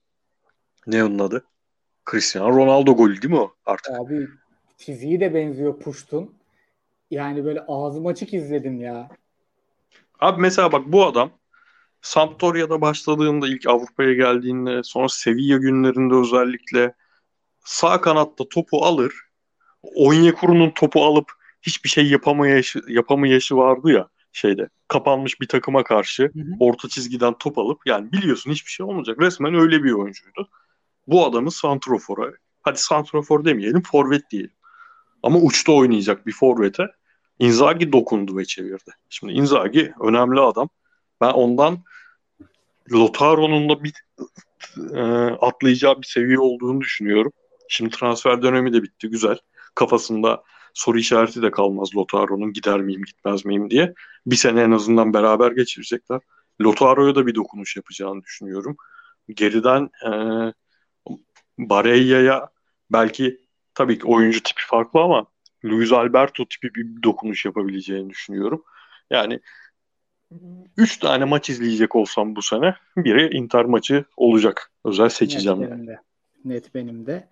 Ne onun adı? Cristiano Ronaldo golü değil mi o artık? Abi fiziği de benziyor Puştun. Yani böyle ağzım açık izledim ya. Abi mesela bak bu adam Sampdoria'da başladığında ilk Avrupa'ya geldiğinde sonra Sevilla günlerinde özellikle sağ kanatta topu alır. Onyekuru'nun topu alıp hiçbir şey yapamayışı, yapamayışı vardı ya şeyde kapanmış bir takıma karşı hı hı. orta çizgiden top alıp yani biliyorsun hiçbir şey olmayacak. Resmen öyle bir oyuncuydu. Bu adamı santrofora hadi santrofor demeyelim forvet diyelim. Ama uçta oynayacak bir forvete Inzaghi dokundu ve çevirdi. Şimdi Inzaghi önemli adam. Ben ondan Lotaro'nun da bir e, atlayacağı bir seviye olduğunu düşünüyorum. Şimdi transfer dönemi de bitti. Güzel. Kafasında soru işareti de kalmaz Lotaro'nun gider miyim gitmez miyim diye. Bir sene en azından beraber geçirecekler. Lotaro'ya da bir dokunuş yapacağını düşünüyorum. Geriden e, Barella'ya belki tabii ki oyuncu tipi farklı ama Luis Alberto tipi bir dokunuş yapabileceğini düşünüyorum. Yani 3 tane maç izleyecek olsam bu sene biri Inter maçı olacak. Özel seçeceğim. Net benim de. Net benim de.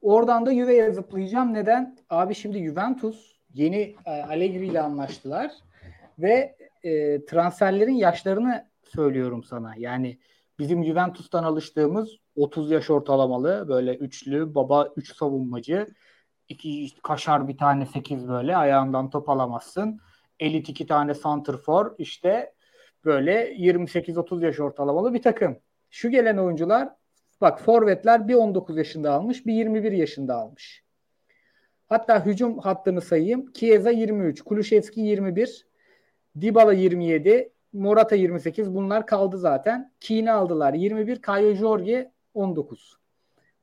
Oradan da Juve'ye zıplayacağım. Neden? Abi şimdi Juventus yeni e, Allegri ile anlaştılar ve e, transferlerin yaşlarını söylüyorum sana. Yani bizim Juventus'tan alıştığımız 30 yaş ortalamalı böyle üçlü baba üç savunmacı iki kaşar bir tane 8 böyle ayağından top alamazsın. Elit iki tane for işte böyle 28-30 yaş ortalamalı bir takım. Şu gelen oyuncular bak forvetler bir 19 yaşında almış bir 21 yaşında almış. Hatta hücum hattını sayayım. Chiesa 23, Kulüşevski 21, Dybala 27, Morata 28 bunlar kaldı zaten. Keane aldılar 21, Kayo Jorge 19.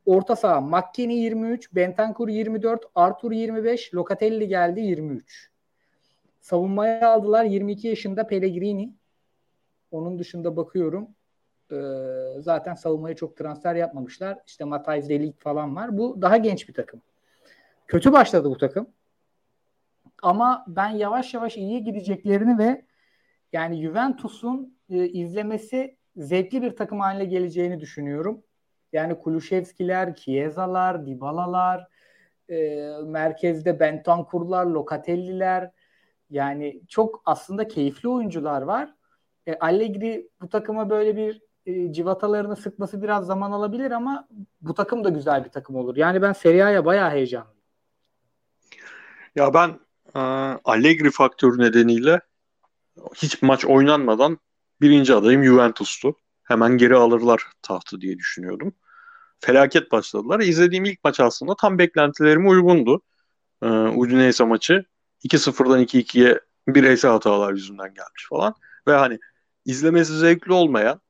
Orta saha McKennie 23, Bentancur 24, Arthur 25, Locatelli geldi 23. Savunmaya aldılar 22 yaşında Pellegrini. Onun dışında bakıyorum. Ee, zaten savunmaya çok transfer yapmamışlar. İşte Matthijs Delik falan var. Bu daha genç bir takım. Kötü başladı bu takım. Ama ben yavaş yavaş iyiye gideceklerini ve yani Juventus'un e, izlemesi zevkli bir takım haline geleceğini düşünüyorum. Yani Kulüşevskiler, Chiesa'lar, Dybala'lar, e, merkezde Bentancur'lar, Locatelli'ler yani çok aslında keyifli oyuncular var. E, Allegri bu takıma böyle bir e, civatalarını sıkması biraz zaman alabilir ama bu takım da güzel bir takım olur. Yani ben Serie A'ya bayağı heyecanlıyım. Ya ben e, Allegri faktörü nedeniyle hiç maç oynanmadan birinci adayım Juventus'tu. Hemen geri alırlar tahtı diye düşünüyordum. Felaket başladılar. İzlediğim ilk maç aslında tam beklentilerime uygundu. Ee, Udinese maçı 2-0'dan 2-2'ye bireysel hatalar yüzünden gelmiş falan. Ve hani izlemesi zevkli olmayan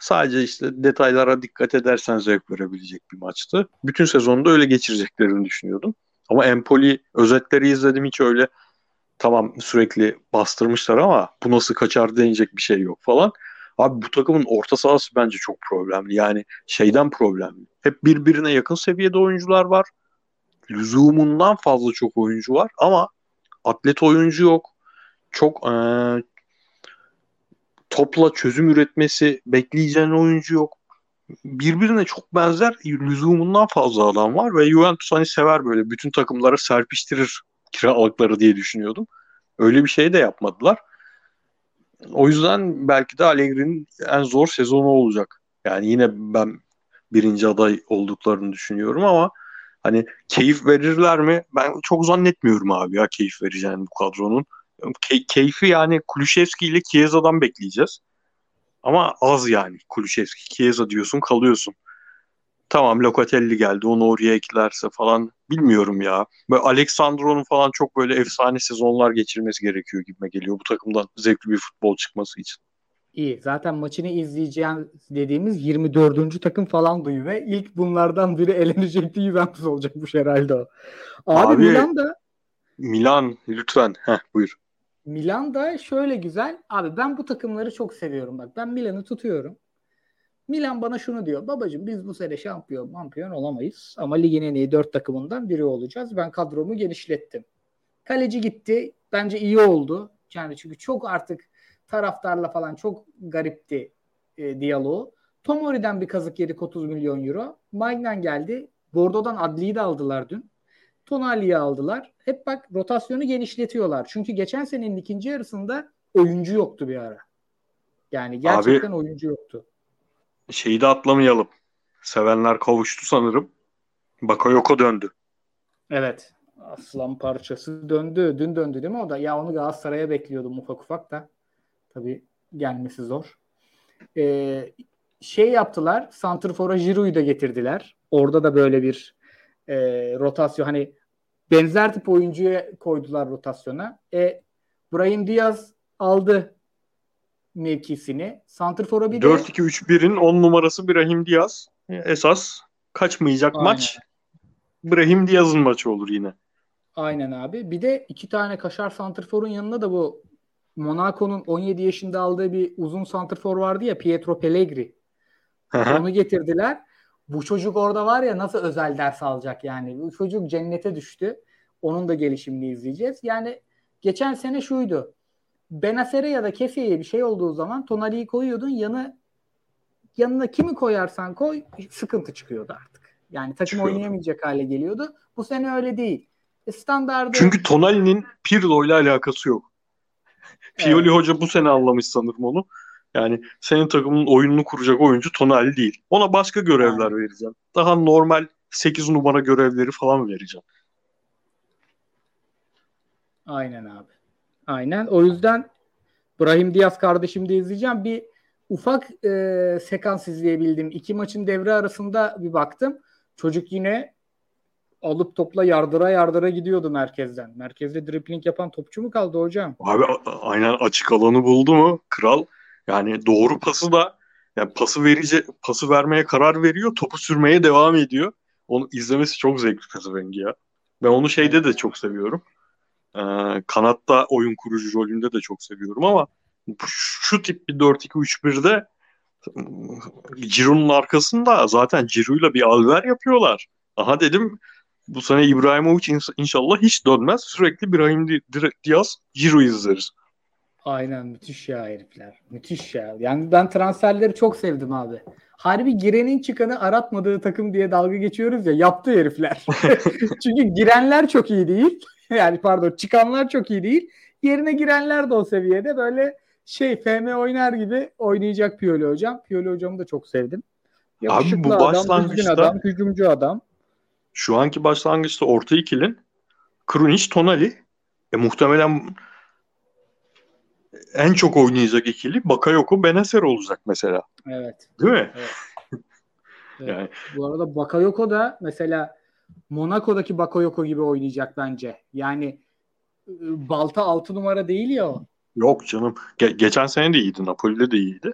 sadece işte detaylara dikkat edersen zevk verebilecek bir maçtı. Bütün sezonu da öyle geçireceklerini düşünüyordum. Ama Empoli özetleri izledim hiç öyle tamam sürekli bastırmışlar ama bu nasıl kaçar denecek bir şey yok falan. Abi bu takımın orta sahası bence çok problemli. Yani şeyden problemli. Hep birbirine yakın seviyede oyuncular var. Lüzumundan fazla çok oyuncu var ama atlet oyuncu yok. Çok ee, topla çözüm üretmesi bekleyeceğin oyuncu yok. Birbirine çok benzer lüzumundan fazla adam var ve Juventus hani sever böyle bütün takımlara serpiştirir kiralıkları diye düşünüyordum. Öyle bir şey de yapmadılar. O yüzden belki de Allegri'nin en zor sezonu olacak. Yani yine ben birinci aday olduklarını düşünüyorum ama hani keyif verirler mi? Ben çok zannetmiyorum abi ya keyif vereceğini bu kadronun. Key- keyfi yani Kulüşevski ile Chiesa'dan bekleyeceğiz. Ama az yani Kulüşevski, Chiesa diyorsun kalıyorsun. Tamam Locatelli geldi onu oraya eklerse falan bilmiyorum ya. Böyle Alexandro'nun falan çok böyle efsane sezonlar geçirmesi gerekiyor gibime geliyor bu takımdan zevkli bir futbol çıkması için. İyi. Zaten maçını izleyeceğim dediğimiz 24. takım falan duyu ve ilk bunlardan biri elenecekti Juventus olacakmış herhalde o. Abi, Abi Milan da Milan lütfen. Heh, buyur. Milan da şöyle güzel. Abi ben bu takımları çok seviyorum bak. Ben Milan'ı tutuyorum. Milan bana şunu diyor. Babacım biz bu sene şampiyon şampiyon olamayız. Ama ligin en iyi dört takımından biri olacağız. Ben kadromu genişlettim. Kaleci gitti. Bence iyi oldu. Yani çünkü çok artık taraftarla falan çok garipti e, diyaloğu. Tomori'den bir kazık yedik 30 milyon euro. Magnan geldi. Bordo'dan Adli'yi de aldılar dün. Tonali'yi aldılar. Hep bak rotasyonu genişletiyorlar. Çünkü geçen senenin ikinci yarısında oyuncu yoktu bir ara. Yani gerçekten Abi, oyuncu yoktu. Şeyi de atlamayalım. Sevenler kavuştu sanırım. Bakayoko döndü. Evet. Aslan parçası döndü. Dün döndü değil mi o da? Ya onu Galatasaray'a bekliyordum ufak ufak da. Tabii gelmesi zor. Ee, şey yaptılar. Santrfor'a Giroud'u da getirdiler. Orada da böyle bir e, rotasyon hani benzer tip oyuncuya koydular rotasyona. E, Brahim Diaz aldı mevkisini. Santrfor'a bir 4-2-3-1'in 10 numarası Brahim Diaz. Esas kaçmayacak Aynen. maç Brahim Diaz'ın maçı olur yine. Aynen abi. Bir de iki tane kaşar santrforun yanında da bu Monaco'nun 17 yaşında aldığı bir uzun santrfor vardı ya Pietro Pellegri. Onu getirdiler. Bu çocuk orada var ya nasıl özel ders alacak yani. Bu çocuk cennete düştü. Onun da gelişimini izleyeceğiz. Yani geçen sene şuydu. Benasere ya da Kefe'ye bir şey olduğu zaman Tonali'yi koyuyordun yanı yanına kimi koyarsan koy sıkıntı çıkıyordu artık. Yani takım Çıkıyor. oynayamayacak hale geliyordu. Bu sene öyle değil. E standardı... Çünkü Tonali'nin Pirlo ile alakası yok. Pioli evet. Hoca bu sene anlamış sanırım onu. Yani senin takımın oyununu kuracak oyuncu Tonali değil. Ona başka görevler Aynen. vereceğim. Daha normal 8 numara görevleri falan vereceğim. Aynen abi. Aynen. O yüzden Brahim Diaz kardeşim de izleyeceğim. Bir ufak e, sekans izleyebildim. İki maçın devre arasında bir baktım. Çocuk yine alıp topla yardıra yardıra gidiyordu merkezden. Merkezde dribbling yapan topçu mu kaldı hocam? Abi aynen açık alanı buldu mu kral yani doğru pası da yani pası verici pası vermeye karar veriyor, topu sürmeye devam ediyor. Onu izlemesi çok zevkli Pezevengi ya. Ben onu şeyde de çok seviyorum. Ee, kanatta oyun kurucu rolünde de çok seviyorum ama şu tip bir 4-2-3-1'de Ciro'nun arkasında zaten Ciro'yla bir alver yapıyorlar. Aha dedim bu sene İbrahimovic inşallah hiç dönmez. Sürekli Brahim Diaz Ciro izleriz. Aynen müthiş ya herifler. Müthiş ya. Yani ben transferleri çok sevdim abi. Harbi girenin çıkanı aratmadığı takım diye dalga geçiyoruz ya yaptı herifler. Çünkü girenler çok iyi değil. Yani pardon çıkanlar çok iyi değil. Yerine girenler de o seviyede böyle şey FM oynar gibi oynayacak Piyoli hocam. Piyoli hocamı da çok sevdim. Abi bu başlangıçta adam, adam, hücumcu adam. Şu anki başlangıçta orta ikilin Krunic, Tonali e, muhtemelen en çok oynayacak ikili Bakayoko Benacer olacak mesela. Evet. Değil mi? Evet. evet. Yani. Bu arada Bakayoko da mesela Monaco'daki Bakayoko gibi oynayacak bence. Yani ıı, balta altı numara değil ya o. Yok canım. Ge- geçen sene de iyiydi. Napoli'de de iyiydi.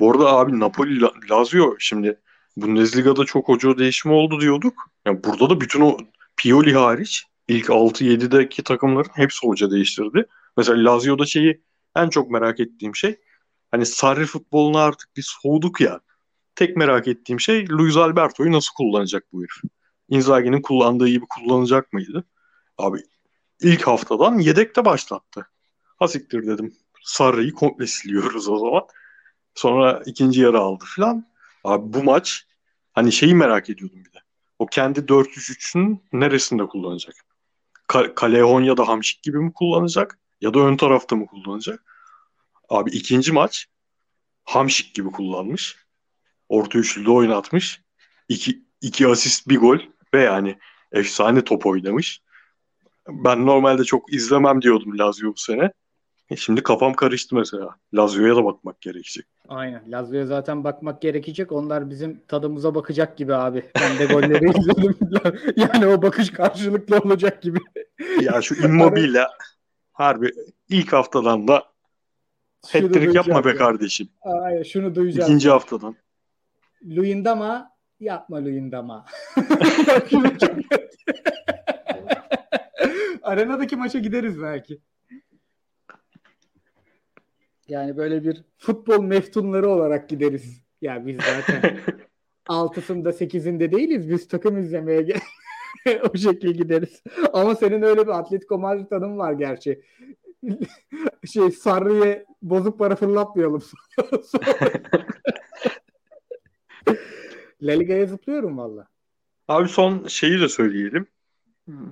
Bu arada abi Napoli Lazio şimdi Bundesliga'da çok hoca değişimi oldu diyorduk. Yani burada da bütün o Pioli hariç ilk 6-7'deki takımların hepsi hoca değiştirdi. Mesela Lazio'da şeyi en çok merak ettiğim şey hani Sarri futboluna artık bir soğuduk ya. Tek merak ettiğim şey Luis Alberto'yu nasıl kullanacak bu herif? Inzaghi'nin kullandığı gibi kullanacak mıydı? Abi ilk haftadan yedekte başlattı. Hasiktir dedim. Sarri'yi komple siliyoruz o zaman. Sonra ikinci yarı aldı falan. Abi bu maç hani şeyi merak ediyordum bir de. O kendi 4-3-3'ün neresinde kullanacak? Ka- Kalehon da Hamşik gibi mi kullanacak? Ya da ön tarafta mı kullanacak? Abi ikinci maç Hamşik gibi kullanmış. orta üçlüde oynatmış. İki, iki asist bir gol ve yani efsane top oynamış. Ben normalde çok izlemem diyordum Lazio bu sene. E şimdi kafam karıştı mesela. Lazio'ya da bakmak gerekecek. Aynen. Lazio'ya zaten bakmak gerekecek. Onlar bizim tadımıza bakacak gibi abi. Ben de golleri izledim. yani o bakış karşılıklı olacak gibi. Ya şu Immobile harbi ilk haftadan da hat-trick yapma be ya. kardeşim. Aynen şunu duyacağım. İkinci haftadan. Luyendama yapma Luyendama. Arenadaki maça gideriz belki. Yani böyle bir futbol meftunları olarak gideriz. Ya biz zaten altısında sekizinde değiliz. Biz takım izlemeye gel o şekilde gideriz. Ama senin öyle bir Atletico Madrid tanım var gerçi. şey Sarri'ye bozuk para fırlatmayalım. La Liga'ya zıplıyorum valla. Abi son şeyi de söyleyelim.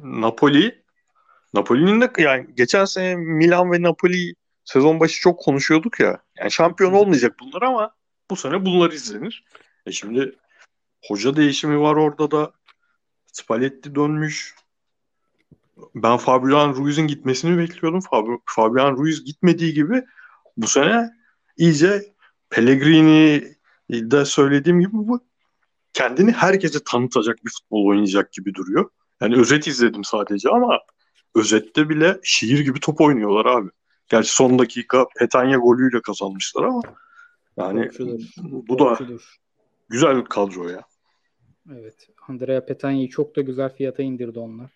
Napoli Napoli'nin de yani geçen sene Milan ve Napoli sezon başı çok konuşuyorduk ya. Yani şampiyon olmayacak bunlar ama bu sene bunlar izlenir. E şimdi hoca değişimi var orada da. Spalletti dönmüş. Ben Fabian Ruiz'in gitmesini bekliyordum. Fab- Fabian Ruiz gitmediği gibi bu sene iyice Pellegrini de söylediğim gibi bu kendini herkese tanıtacak bir futbol oynayacak gibi duruyor. Yani özet izledim sadece ama özette bile şiir gibi top oynuyorlar abi. Gerçi son dakika Petanya golüyle kazanmışlar ama yani Korkudur. bu da güzel bir kadro ya. Evet. Andrea Petanya'yı çok da güzel fiyata indirdi onlar.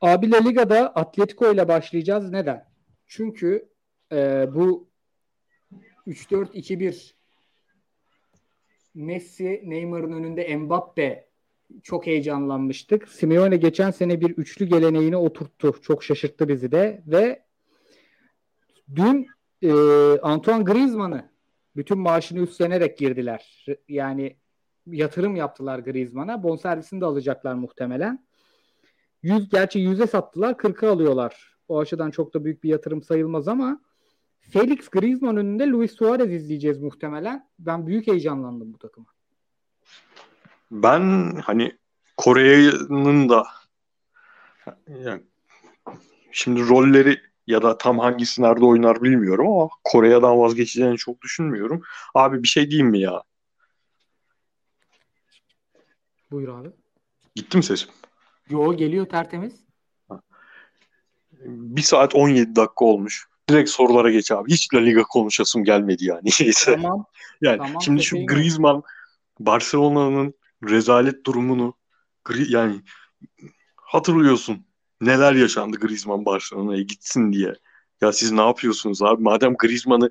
Abi La Liga'da Atletico ile başlayacağız. Neden? Çünkü e, bu 3-4-2-1 Messi, Neymar'ın önünde Mbappe çok heyecanlanmıştık. Simeone geçen sene bir üçlü geleneğini oturttu. Çok şaşırttı bizi de ve dün e, Antoine Griezmann'ı bütün maaşını üstlenerek girdiler. Yani yatırım yaptılar Griezmann'a. Bonservisini de alacaklar muhtemelen. 100 gerçi 100'e sattılar, 40'a alıyorlar. O açıdan çok da büyük bir yatırım sayılmaz ama Felix Griezmann önünde Luis Suarez izleyeceğiz muhtemelen. Ben büyük heyecanlandım bu takıma ben hani Kore'nin da yani şimdi rolleri ya da tam hangisi nerede oynar bilmiyorum ama Kore'den vazgeçeceğini çok düşünmüyorum. Abi bir şey diyeyim mi ya? Buyur abi. Gitti mi sesim? Yo geliyor tertemiz. Bir saat 17 dakika olmuş. Direkt sorulara geç abi. Hiç La Liga konuşasım gelmedi yani. Tamam. yani tamam, şimdi şu Griezmann Barcelona'nın rezalet durumunu yani hatırlıyorsun neler yaşandı Griezmann Barcelona'ya gitsin diye. Ya siz ne yapıyorsunuz abi? Madem Griezmann'ı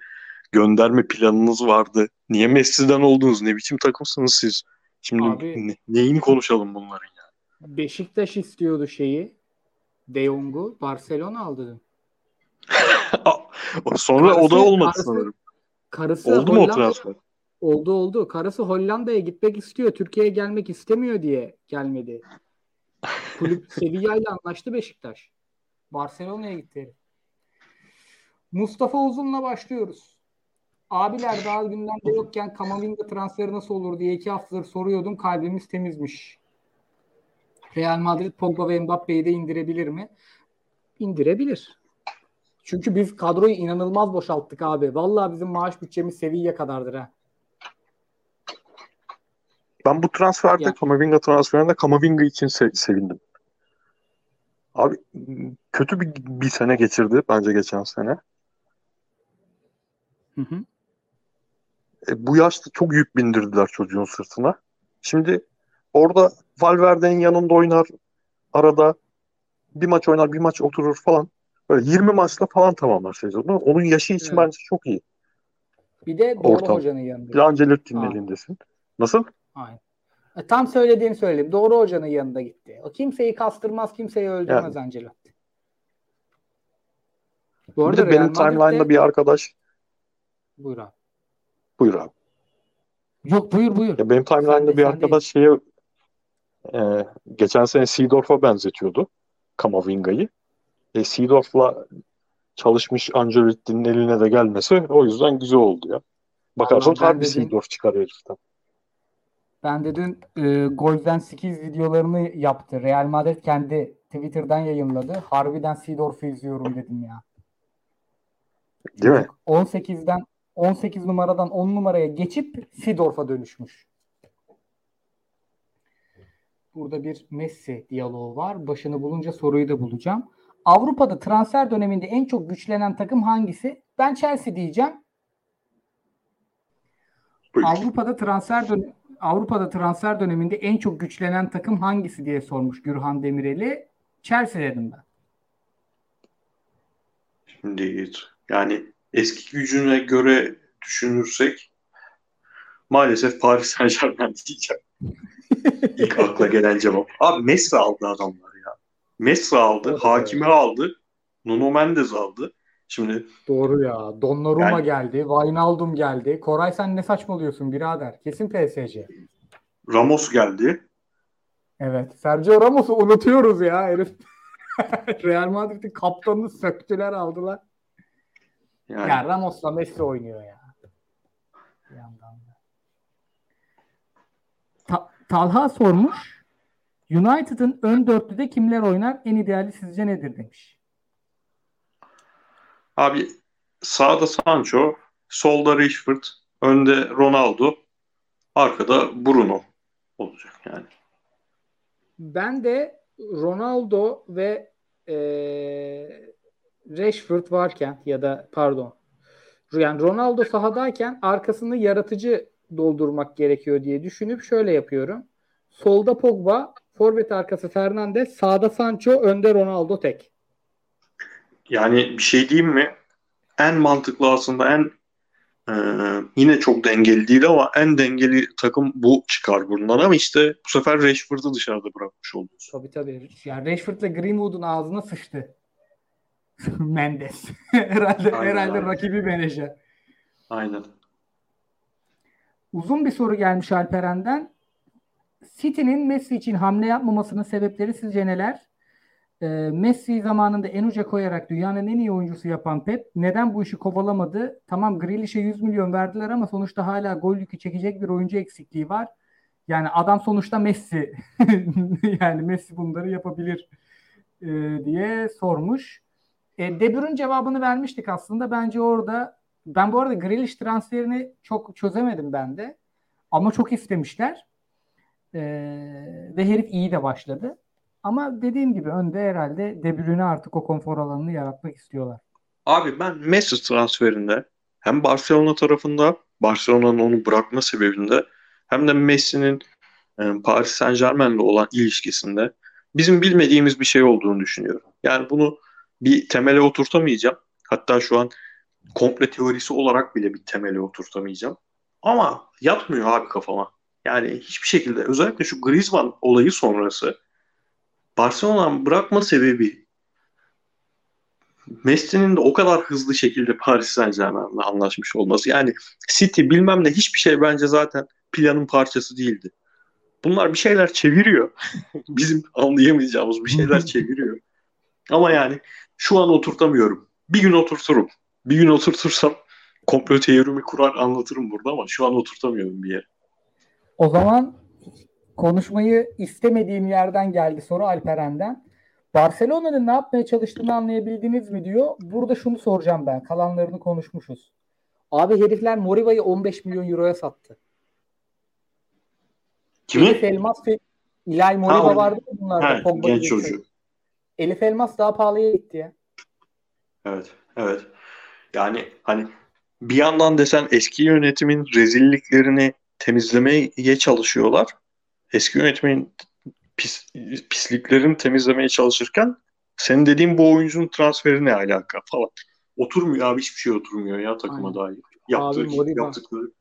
gönderme planınız vardı. Niye Messi'den oldunuz? Ne biçim takımsınız siz? Şimdi abi, ne, neyini konuşalım bunların ya? Beşiktaş istiyordu şeyi. De Jong'u. Barcelona aldı. Sonra karısı, o da olmadı karısı, sanırım. Karısı Oldu mu o transfer? Oldu oldu. Karısı Hollanda'ya gitmek istiyor. Türkiye'ye gelmek istemiyor diye gelmedi. Kulüp Sevilla ile anlaştı Beşiktaş. Barcelona'ya gitti. Mustafa Uzun'la başlıyoruz. Abiler daha gündemde yokken Kamavinga transferi nasıl olur diye iki haftadır soruyordum. Kalbimiz temizmiş. Real Madrid Pogba ve Mbappe'yi de indirebilir mi? İndirebilir. Çünkü biz kadroyu inanılmaz boşalttık abi. Vallahi bizim maaş bütçemiz seviye kadardır ha. Ben bu transferde. Kamavinga transferinde Kamavinga için se- sevindim. Abi kötü bir, bir sene geçirdi bence geçen sene. Hı hı. E, bu yaşta çok yük bindirdiler çocuğun sırtına. Şimdi orada Valverde'nin yanında oynar arada bir maç oynar bir maç oturur falan. Böyle 20 maçla falan tamamlar sezonu. Onun yaşı için evet. bence çok iyi. Bir de Ortam. hocanın yanında. Bir Ancelotti'nin elindesin. Nasıl? Aynen. E, tam söylediğini söyleyeyim. Doğru hocanın yanında gitti. O kimseyi kastırmaz, kimseyi öldürmez yani. Ancelotti. Bu arada bir de benim timeline'da bir arkadaş Buyur abi. Buyur abi. Yok buyur buyur. Ya benim timeline'da bir arkadaş şeyi e, geçen sene Seedorf'a benzetiyordu. Kamavinga'yı. E, Seedorf'la çalışmış Ancelotti'nin eline de gelmesi o yüzden güzel oldu ya. Bakarsan harbi Seedorf çıkarıyor heriften. Ben de dün e, Golden Skills videolarını yaptı. Real Madrid kendi Twitter'dan yayınladı. Harbiden Seedorf'u izliyorum dedim ya. Değil mi? 18'den 18 numaradan 10 numaraya geçip Seedorf'a dönüşmüş. Burada bir Messi diyaloğu var. Başını bulunca soruyu da bulacağım. Avrupa'da transfer döneminde en çok güçlenen takım hangisi? Ben Chelsea diyeceğim. Buyur. Avrupa'da transfer dön Avrupa'da transfer döneminde en çok güçlenen takım hangisi diye sormuş Gürhan Demireli. Chelsea dedim ben. Şimdi yani eski gücüne göre düşünürsek maalesef Paris Saint Germain diyeceğim. İlk akla gelen cevap. Abi Messi aldı adamlar ya. Messi aldı, evet, Hakimi evet. aldı, Nuno Mendes aldı. Şimdi Doğru ya. Donnarumma yani, geldi, Wijnaldum geldi. Koray sen ne saçmalıyorsun birader? Kesin PSG. Ramos geldi. Evet. Sergio Ramos'u unutuyoruz ya herif. Real Madrid'in kaptanını söktüler aldılar. Yani. Ya Ramos'la Messi oynuyor ya. Bir yandan da. Ta- Talha sormuş. United'ın ön dörtlüde kimler oynar? En ideali sizce nedir demiş. Abi sağda Sancho, solda Rashford, önde Ronaldo, arkada Bruno olacak yani. Ben de Ronaldo ve e, Rashford varken ya da pardon yani Ronaldo sahadayken arkasını yaratıcı doldurmak gerekiyor diye düşünüp şöyle yapıyorum. Solda Pogba, forvet arkası Fernandes, sağda Sancho, önde Ronaldo tek. Yani bir şey diyeyim mi? En mantıklı aslında en ee, yine çok dengeli değil ama en dengeli takım bu çıkar bundan ama işte bu sefer Rashford'u dışarıda bırakmış oluyorsun. Tabii tabii. Yani Rashford'la Greenwood'un ağzına sıçtı. Mendes. herhalde aynen, herhalde aynen. rakibi menajer. Aynen. Uzun bir soru gelmiş Alperen'den. City'nin Messi için hamle yapmamasının sebepleri sizce neler? E, Messi zamanında en uca koyarak dünyanın en iyi oyuncusu yapan Pep neden bu işi kovalamadı? Tamam Grealish'e 100 milyon verdiler ama sonuçta hala gol yükü çekecek bir oyuncu eksikliği var. Yani adam sonuçta Messi. yani Messi bunları yapabilir e, diye sormuş. E, De Bruyne cevabını vermiştik aslında. Bence orada ben bu arada Grealish transferini çok çözemedim ben de. Ama çok istemişler. E, ve herif iyi de başladı. Ama dediğim gibi önde herhalde De Bruyne artık o konfor alanını yaratmak istiyorlar. Abi ben Messi transferinde hem Barcelona tarafında Barcelona'nın onu bırakma sebebinde hem de Messi'nin e, Paris Saint Germain'le olan ilişkisinde bizim bilmediğimiz bir şey olduğunu düşünüyorum. Yani bunu bir temele oturtamayacağım. Hatta şu an komple teorisi olarak bile bir temele oturtamayacağım. Ama yatmıyor abi kafama. Yani hiçbir şekilde özellikle şu Griezmann olayı sonrası Barcelona'nın bırakma sebebi Messi'nin de o kadar hızlı şekilde Paris Saint Germain'le anlaşmış olması. Yani City bilmem ne hiçbir şey bence zaten planın parçası değildi. Bunlar bir şeyler çeviriyor. Bizim anlayamayacağımız bir şeyler çeviriyor. Ama yani şu an oturtamıyorum. Bir gün oturturum. Bir gün oturtursam komplo teorimi kurar anlatırım burada ama şu an oturtamıyorum bir yere. O zaman konuşmayı istemediğim yerden geldi soru Alperen'den. Barcelona'nın ne yapmaya çalıştığını anlayabildiniz mi diyor. Burada şunu soracağım ben. Kalanlarını konuşmuşuz. Abi herifler Moriva'yı 15 milyon euroya sattı. Kimi? Elif Elmas ve İlay Moriva ha, vardı bunlarda? Ha, genç çocuğu. Elif Elmas daha pahalıya gitti ya. Evet, evet. Yani hani bir yandan desen eski yönetimin rezilliklerini temizlemeye çalışıyorlar eski yönetmenin pis, pisliklerini temizlemeye çalışırken senin dediğin bu oyuncunun transferi ne alaka falan. Oturmuyor abi hiçbir şey oturmuyor ya takıma Aynen. dair. Yaptığı, abi Moriba, yaptıkları.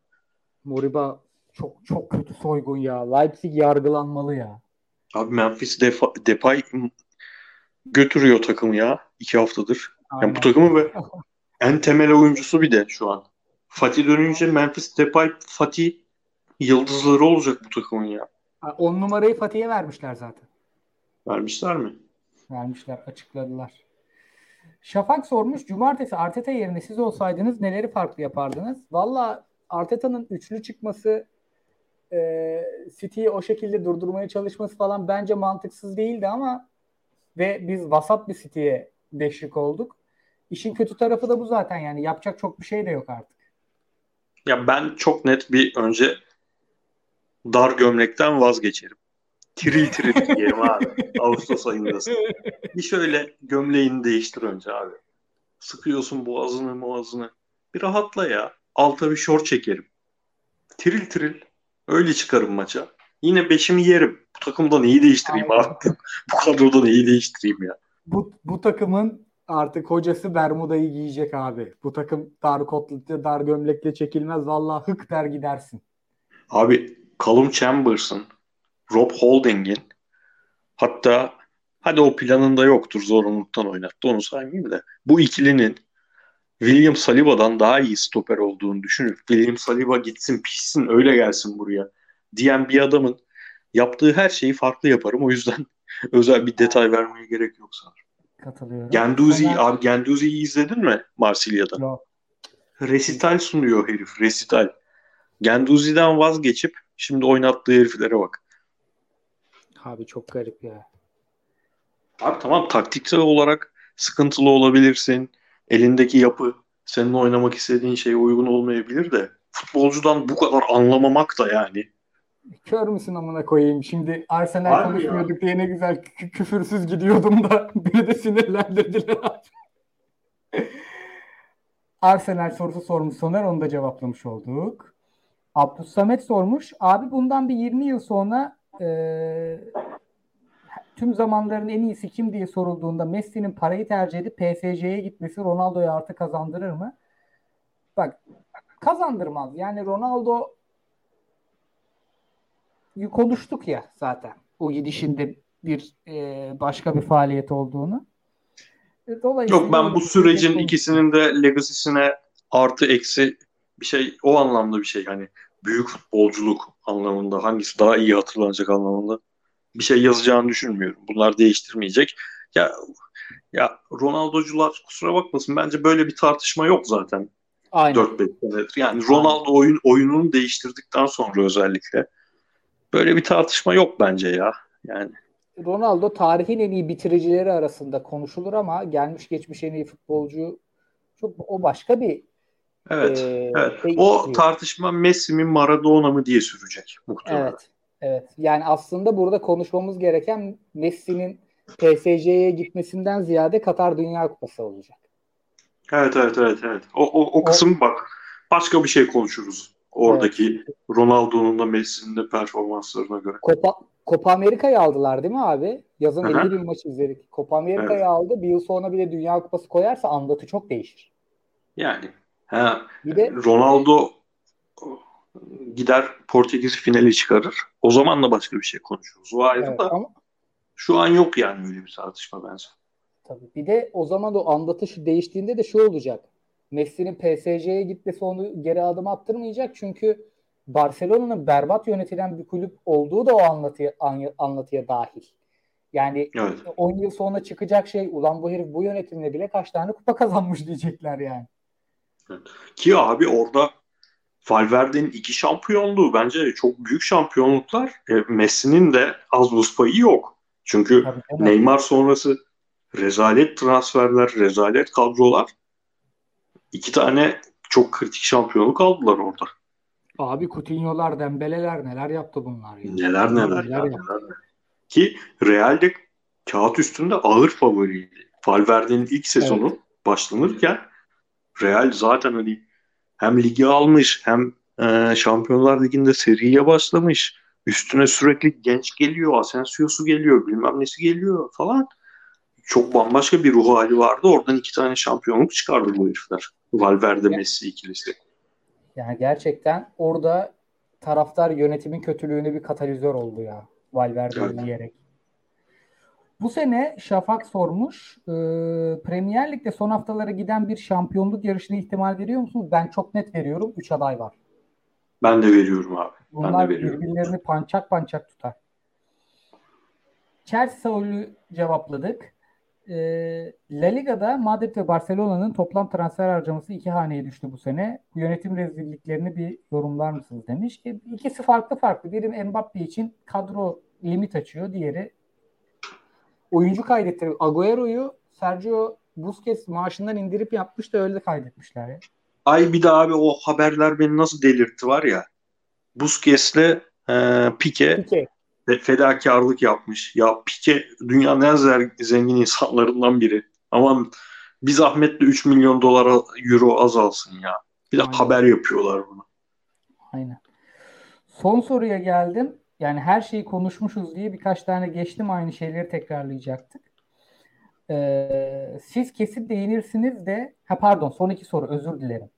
Moriba çok çok kötü soygun ya. Leipzig yargılanmalı ya. Abi Memphis Defa, Depay götürüyor takımı ya iki haftadır. Aynen. Yani bu takımı ve en temel oyuncusu bir de şu an. Fatih dönünce Memphis Depay Fatih yıldızları olacak bu takımın ya. 10 numarayı Fatih'e vermişler zaten. Vermişler mi? Vermişler, açıkladılar. Şafak sormuş, cumartesi Arteta yerine siz olsaydınız neleri farklı yapardınız? Valla Arteta'nın üçlü çıkması e, City'yi o şekilde durdurmaya çalışması falan bence mantıksız değildi ama ve biz vasat bir City'ye deşrik olduk. İşin kötü tarafı da bu zaten yani yapacak çok bir şey de yok artık. Ya ben çok net bir önce dar gömlekten vazgeçerim. Tiril tiril giyerim abi. Ağustos ayındasın. Bir şöyle gömleğini değiştir önce abi. Sıkıyorsun boğazını boğazını. Bir rahatla ya. Alta bir şort çekerim. Tiril tiril. Öyle çıkarım maça. Yine beşimi yerim. Bu takımda neyi değiştireyim Aynen. abi? bu kadroda neyi değiştireyim ya? Bu, bu takımın artık hocası Bermuda'yı giyecek abi. Bu takım dar kotlu, dar gömlekle çekilmez. Vallahi hık der gidersin. Abi Callum Chambers'ın, Rob Holding'in hatta hadi o planında yoktur zorunluluktan oynattı onu saymayayım da bu ikilinin William Saliba'dan daha iyi stoper olduğunu düşünür. William Saliba gitsin pişsin öyle gelsin buraya diyen bir adamın yaptığı her şeyi farklı yaparım. O yüzden özel bir detay vermeye gerek yok sanırım. Katılıyorum. Genduzi, Ama... abi Genduzi'yi izledin mi Marsilya'da? Yok. Resital sunuyor herif, resital. Genduzi'den vazgeçip şimdi oynattığı heriflere bak. Abi çok garip ya. Abi tamam taktiksel olarak sıkıntılı olabilirsin. Elindeki yapı senin oynamak istediğin şeye uygun olmayabilir de futbolcudan bu kadar anlamamak da yani. Kör müsün amına koyayım? Şimdi Arsenal Harbi konuşmuyorduk ya. diye ne güzel kü- küfürsüz gidiyordum da beni de sinirlendirdiler. Arsenal sorusu sormuş Soner onu da cevaplamış olduk. Abdus Samet sormuş. Abi bundan bir 20 yıl sonra e, tüm zamanların en iyisi kim diye sorulduğunda Messi'nin parayı tercih edip PSG'ye gitmesi Ronaldo'ya artı kazandırır mı? Bak kazandırmaz. Yani Ronaldo konuştuk ya zaten o gidişinde bir e, başka bir faaliyet olduğunu. E, dolayısıyla Yok ben bu sürecin ikisinin de legacy'sine artı eksi bir şey o anlamda bir şey yani büyük futbolculuk anlamında hangisi daha iyi hatırlanacak anlamında bir şey yazacağını düşünmüyorum. Bunlar değiştirmeyecek. Ya ya Ronaldo'cular kusura bakmasın bence böyle bir tartışma yok zaten. Aynen. 4-5 senedir. Yani Ronaldo oyun oyununu değiştirdikten sonra özellikle böyle bir tartışma yok bence ya. Yani Ronaldo tarihin en iyi bitiricileri arasında konuşulur ama gelmiş geçmiş en iyi futbolcu çok o başka bir Evet. E, evet. Şey o istiyor. tartışma Messi mi Maradona mı diye sürecek muhtemelen. Evet. Evet. Yani aslında burada konuşmamız gereken Messi'nin PSG'ye gitmesinden ziyade Katar Dünya Kupası olacak. Evet evet evet evet. O o, o kısım o, bak başka bir şey konuşuruz. Oradaki evet. Ronaldo'nun da Messi'nin de performanslarına göre. Copa, Copa Amerika'yı aldılar değil mi abi? Yazın 50 bin maç izledik. Copa Amerika'yı evet. aldı. Bir yıl sonra bir de Dünya Kupası koyarsa anlatı çok değişir. Yani bir de, Ronaldo gider Portekiz finali çıkarır. O zaman da başka bir şey konuşuruz. O ayrı evet, da ama... şu an yok yani öyle bir tartışma bence. Tabii. Bir de o zaman o anlatış değiştiğinde de şu olacak. Messi'nin PSG'ye gitmesi onu geri adım attırmayacak. Çünkü Barcelona'nın berbat yönetilen bir kulüp olduğu da o anlatıya, anlatıya dahil. Yani evet. 10 yıl sonra çıkacak şey ulan bu herif bu yönetimle bile kaç tane kupa kazanmış diyecekler yani. Ki abi orada Valverde'nin iki şampiyonluğu bence çok büyük şampiyonluklar. E, Messi'nin de az buz payı yok. Çünkü Tabii, Neymar sonrası rezalet transferler, rezalet kadrolar. İki tane çok kritik şampiyonluk aldılar orada. Abi Coutinho'lar, Dembele'ler neler yaptı bunlar ya. Neler neler, neler, ya, neler. Ki Real'de kağıt üstünde ağır favoriydi. Valverde'nin ilk sezonu evet. başlanırken Real zaten hani hem ligi almış hem e, Şampiyonlar Ligi'nde seriye başlamış. Üstüne sürekli genç geliyor, Asensio'su geliyor, bilmem nesi geliyor falan. Çok bambaşka bir ruh hali vardı. Oradan iki tane şampiyonluk çıkardı bu herifler. Valverde, Messi ikilisi. Yani gerçekten orada taraftar yönetimin kötülüğüne bir katalizör oldu ya. Valverde evet. diyerek. Bu sene Şafak sormuş. E, Premier Lig'de son haftalara giden bir şampiyonluk yarışına ihtimal veriyor musunuz? Ben çok net veriyorum. 3 aday var. Ben de veriyorum abi. Bunlar ben de veriyorum. birbirlerini pançak pançak tutar. Chelsea Saul'ü cevapladık. e, La Liga'da Madrid ve Barcelona'nın toplam transfer harcaması iki haneye düştü bu sene. Yönetim rezilliklerini bir yorumlar mısınız demiş. E, ikisi farklı farklı. Biri Mbappe için kadro limit açıyor. Diğeri oyuncu kaydettiriyor. Agüero'yu Sergio Busquets maaşından indirip yapmış da öyle kaydetmişler ya. Ay bir de abi o haberler beni nasıl delirtti var ya. Busquets'le e, Pique, Pique fedakarlık yapmış. Ya Pique dünyanın en zengin insanlarından biri. Ama bir zahmetle 3 milyon dolara euro azalsın ya. Bir de Aynen. haber yapıyorlar bunu. Aynen. Son soruya geldim. Yani her şeyi konuşmuşuz diye birkaç tane geçtim aynı şeyleri tekrarlayacaktık. Ee, siz kesin değinirsiniz de ha pardon son iki soru özür dilerim.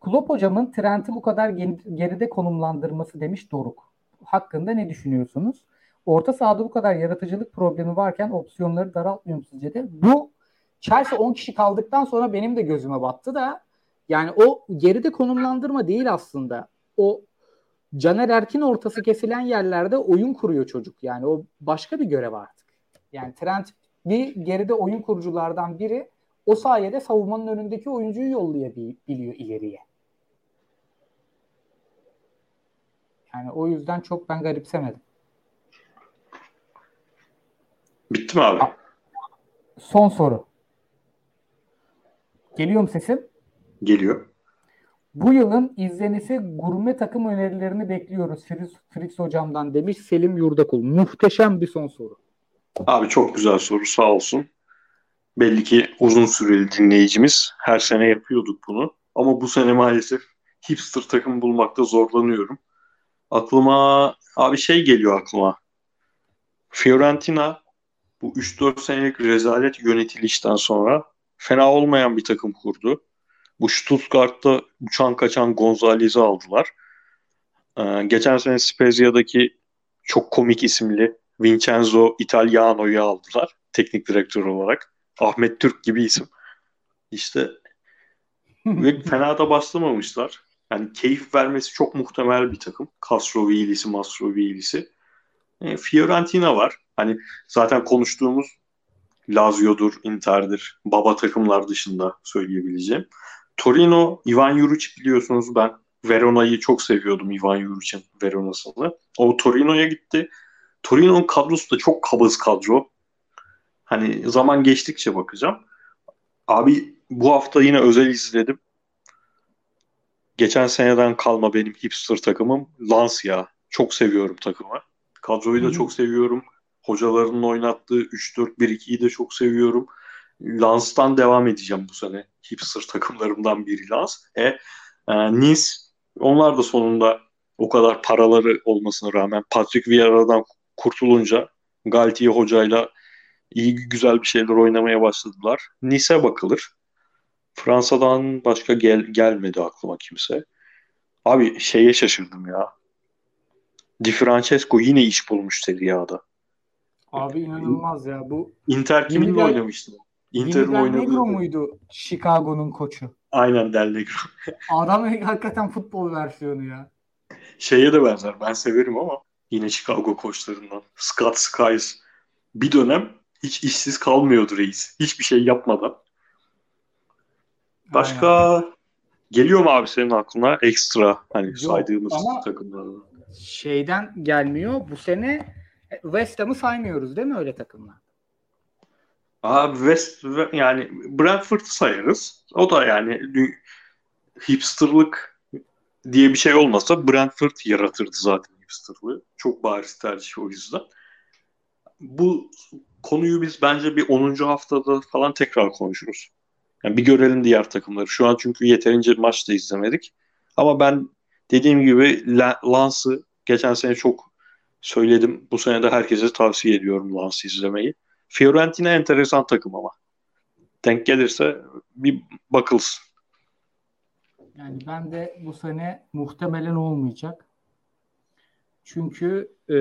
Klopp hocamın Trent'i bu kadar geride konumlandırması demiş Doruk. Hakkında ne düşünüyorsunuz? Orta sahada bu kadar yaratıcılık problemi varken opsiyonları daraltmıyor mu sizce de? Bu Chelsea 10 kişi kaldıktan sonra benim de gözüme battı da yani o geride konumlandırma değil aslında. O Caner Erkin ortası kesilen yerlerde oyun kuruyor çocuk. Yani o başka bir görev artık. Yani Trent bir geride oyun kuruculardan biri o sayede savunmanın önündeki oyuncuyu yollayabiliyor ileriye. Yani o yüzden çok ben garipsemedim. Bitti mi abi? Son soru. Geliyor mu sesim? Geliyor. Bu yılın izlenisi gurme takım önerilerini bekliyoruz Fritz, Fritz hocamdan demiş Selim Yurdakul. Muhteşem bir son soru. Abi çok güzel soru sağ olsun. Belli ki uzun süreli dinleyicimiz. Her sene yapıyorduk bunu. Ama bu sene maalesef hipster takım bulmakta zorlanıyorum. Aklıma abi şey geliyor aklıma. Fiorentina bu 3-4 senelik rezalet yönetilişten sonra fena olmayan bir takım kurdu. Bu Stuttgart'ta uçan kaçan Gonzalez'i aldılar. Ee, geçen sene Spezia'daki çok komik isimli Vincenzo Italiano'yu aldılar teknik direktör olarak. Ahmet Türk gibi isim. İşte ve fena da başlamamışlar. Yani keyif vermesi çok muhtemel bir takım. Castrovilli'si, Mastrovilli'si. E, Fiorentina var. Hani zaten konuştuğumuz Lazio'dur, Inter'dir, baba takımlar dışında söyleyebileceğim. Torino, Ivan Juric biliyorsunuz ben Verona'yı çok seviyordum Ivan Juric'in Verona'sını. O Torino'ya gitti. Torino'nun kadrosu da çok kabız kadro. Hani zaman geçtikçe bakacağım. Abi bu hafta yine özel izledim. Geçen seneden kalma benim hipster takımım Lancia. Çok seviyorum takımı. Kadroyu da Hı-hı. çok seviyorum. Hocalarının oynattığı 3-4-1-2'yi de çok seviyorum. Lans'tan devam edeceğim bu sene. Hipster takımlarımdan biri Lans. E, e Nice onlar da sonunda o kadar paraları olmasına rağmen Patrick Vieira'dan kurtulunca Galtier hocayla iyi güzel bir şeyler oynamaya başladılar. Nice bakılır. Fransa'dan başka gel gelmedi aklıma kimse. Abi şeye şaşırdım ya. Di Francesco yine iş bulmuş Serie A'da. Abi inanılmaz ya bu. Inter kiminle Viniler, Inter'in oynadığı. Negro muydu Chicago'nun koçu? Aynen Del Negro. Adam hakikaten futbol versiyonu ya. Şeye de benzer. Ben severim ama yine Chicago koçlarından. Scott Skiles. Bir dönem hiç işsiz kalmıyordu reis. Hiçbir şey yapmadan. Başka Aynen. geliyor mu abi senin aklına ekstra hani Yok, saydığımız takımlardan? Şeyden gelmiyor. Bu sene West Ham'ı saymıyoruz değil mi öyle takımlar? Abi West yani Brentford'u sayarız. O da yani hipsterlık diye bir şey olmasa Brentford yaratırdı zaten hipsterlığı. Çok bariz tercih o yüzden. Bu konuyu biz bence bir 10. haftada falan tekrar konuşuruz. Yani bir görelim diğer takımları. Şu an çünkü yeterince maç da izlemedik. Ama ben dediğim gibi Lance'ı geçen sene çok söyledim. Bu sene de herkese tavsiye ediyorum Lance izlemeyi. Fiorentina enteresan takım ama. Denk gelirse bir bakılsın. Yani ben de bu sene muhtemelen olmayacak. Çünkü e,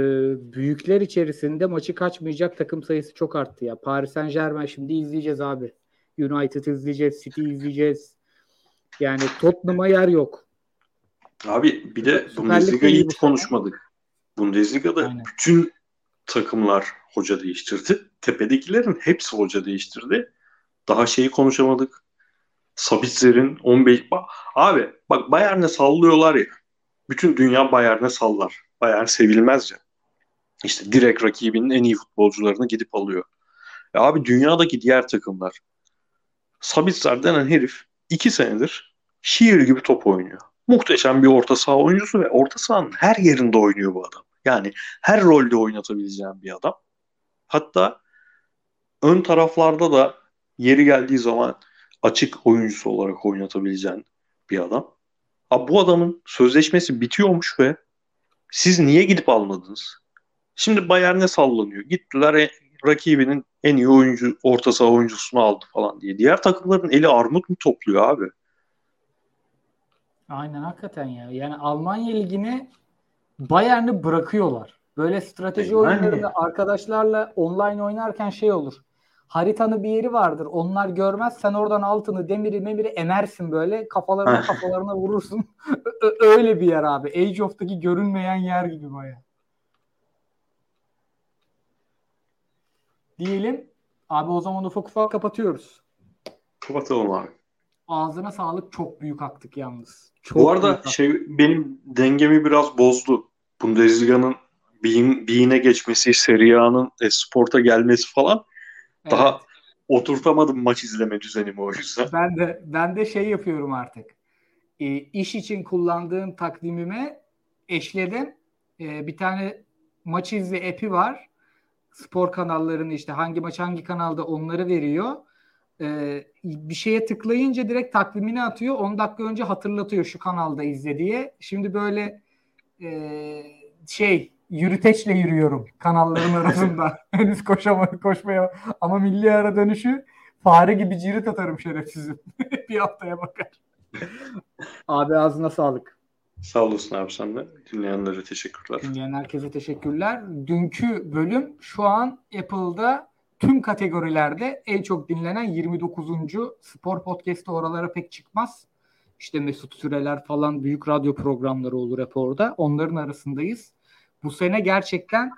büyükler içerisinde maçı kaçmayacak takım sayısı çok arttı ya. Paris Saint Germain şimdi izleyeceğiz abi. United izleyeceğiz, City izleyeceğiz. Yani Tottenham'a yer yok. Abi bir de Bundesliga'yı hiç konuşmadık. Bundesliga'da Aynen. bütün takımlar hoca değiştirdi. Tepedekilerin hepsi hoca değiştirdi. Daha şeyi konuşamadık. Sabitzer'in 15 abi bak Bayern'e sallıyorlar ya. Bütün dünya Bayern'e sallar. Bayern sevilmez ya. İşte direkt rakibinin en iyi futbolcularını gidip alıyor. Ya abi dünyadaki diğer takımlar Sabitzer denen herif iki senedir şiir gibi top oynuyor. Muhteşem bir orta saha oyuncusu ve orta sahanın her yerinde oynuyor bu adam. Yani her rolde oynatabileceğim bir adam. Hatta ön taraflarda da yeri geldiği zaman açık oyuncusu olarak oynatabileceğin bir adam. Abi bu adamın sözleşmesi bitiyormuş ve siz niye gidip almadınız? Şimdi Bayern'e sallanıyor. Gittiler e, rakibinin en iyi oyuncu orta saha oyuncusunu aldı falan diye. Diğer takımların eli armut mu topluyor abi? Aynen hakikaten ya. Yani Almanya ligine Bayern'i bırakıyorlar. Böyle strateji oyunlarında arkadaşlarla online oynarken şey olur. Haritanın bir yeri vardır. Onlar görmez. Sen oradan altını, demiri, memiri emersin böyle. Kafalarına kafalarına vurursun. Öyle bir yer abi. Age of'taki görünmeyen yer gibi baya. Diyelim. Abi o zaman ufak ufak kapatıyoruz. Kapatalım abi. Ağzına sağlık. Çok büyük aktık yalnız. Çok Bu arada şey benim dengemi biraz bozdu. Bundesliga'nın Bean'e geçmesi, Serie A'nın Esport'a gelmesi falan evet. daha oturtamadım maç izleme düzenimi o yüzden. Ben de ben de şey yapıyorum artık. E, iş için kullandığım takvimime eşledim. E, bir tane maç izle app'i var. Spor kanallarını işte hangi maç hangi kanalda onları veriyor. E, bir şeye tıklayınca direkt takvimini atıyor. 10 dakika önce hatırlatıyor şu kanalda izle diye. Şimdi böyle e, şey yürüteçle yürüyorum kanalların arasında. Henüz koşama, koşmaya ama milli ara dönüşü fare gibi cirit atarım şerefsizim. bir haftaya bakar. abi ağzına sağlık. Sağ olasın abi sen de. Dinleyenlere teşekkürler. Dinleyen herkese teşekkürler. Dünkü bölüm şu an Apple'da tüm kategorilerde en çok dinlenen 29. spor podcast'ı oralara pek çıkmaz. İşte Mesut Süreler falan büyük radyo programları olur hep orada. Onların arasındayız. Bu sene gerçekten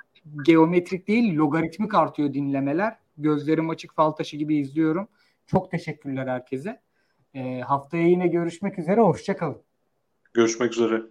geometrik değil logaritmik artıyor dinlemeler. Gözlerim açık fal taşı gibi izliyorum. Çok teşekkürler herkese. E, haftaya yine görüşmek üzere. Hoşçakalın. Görüşmek üzere.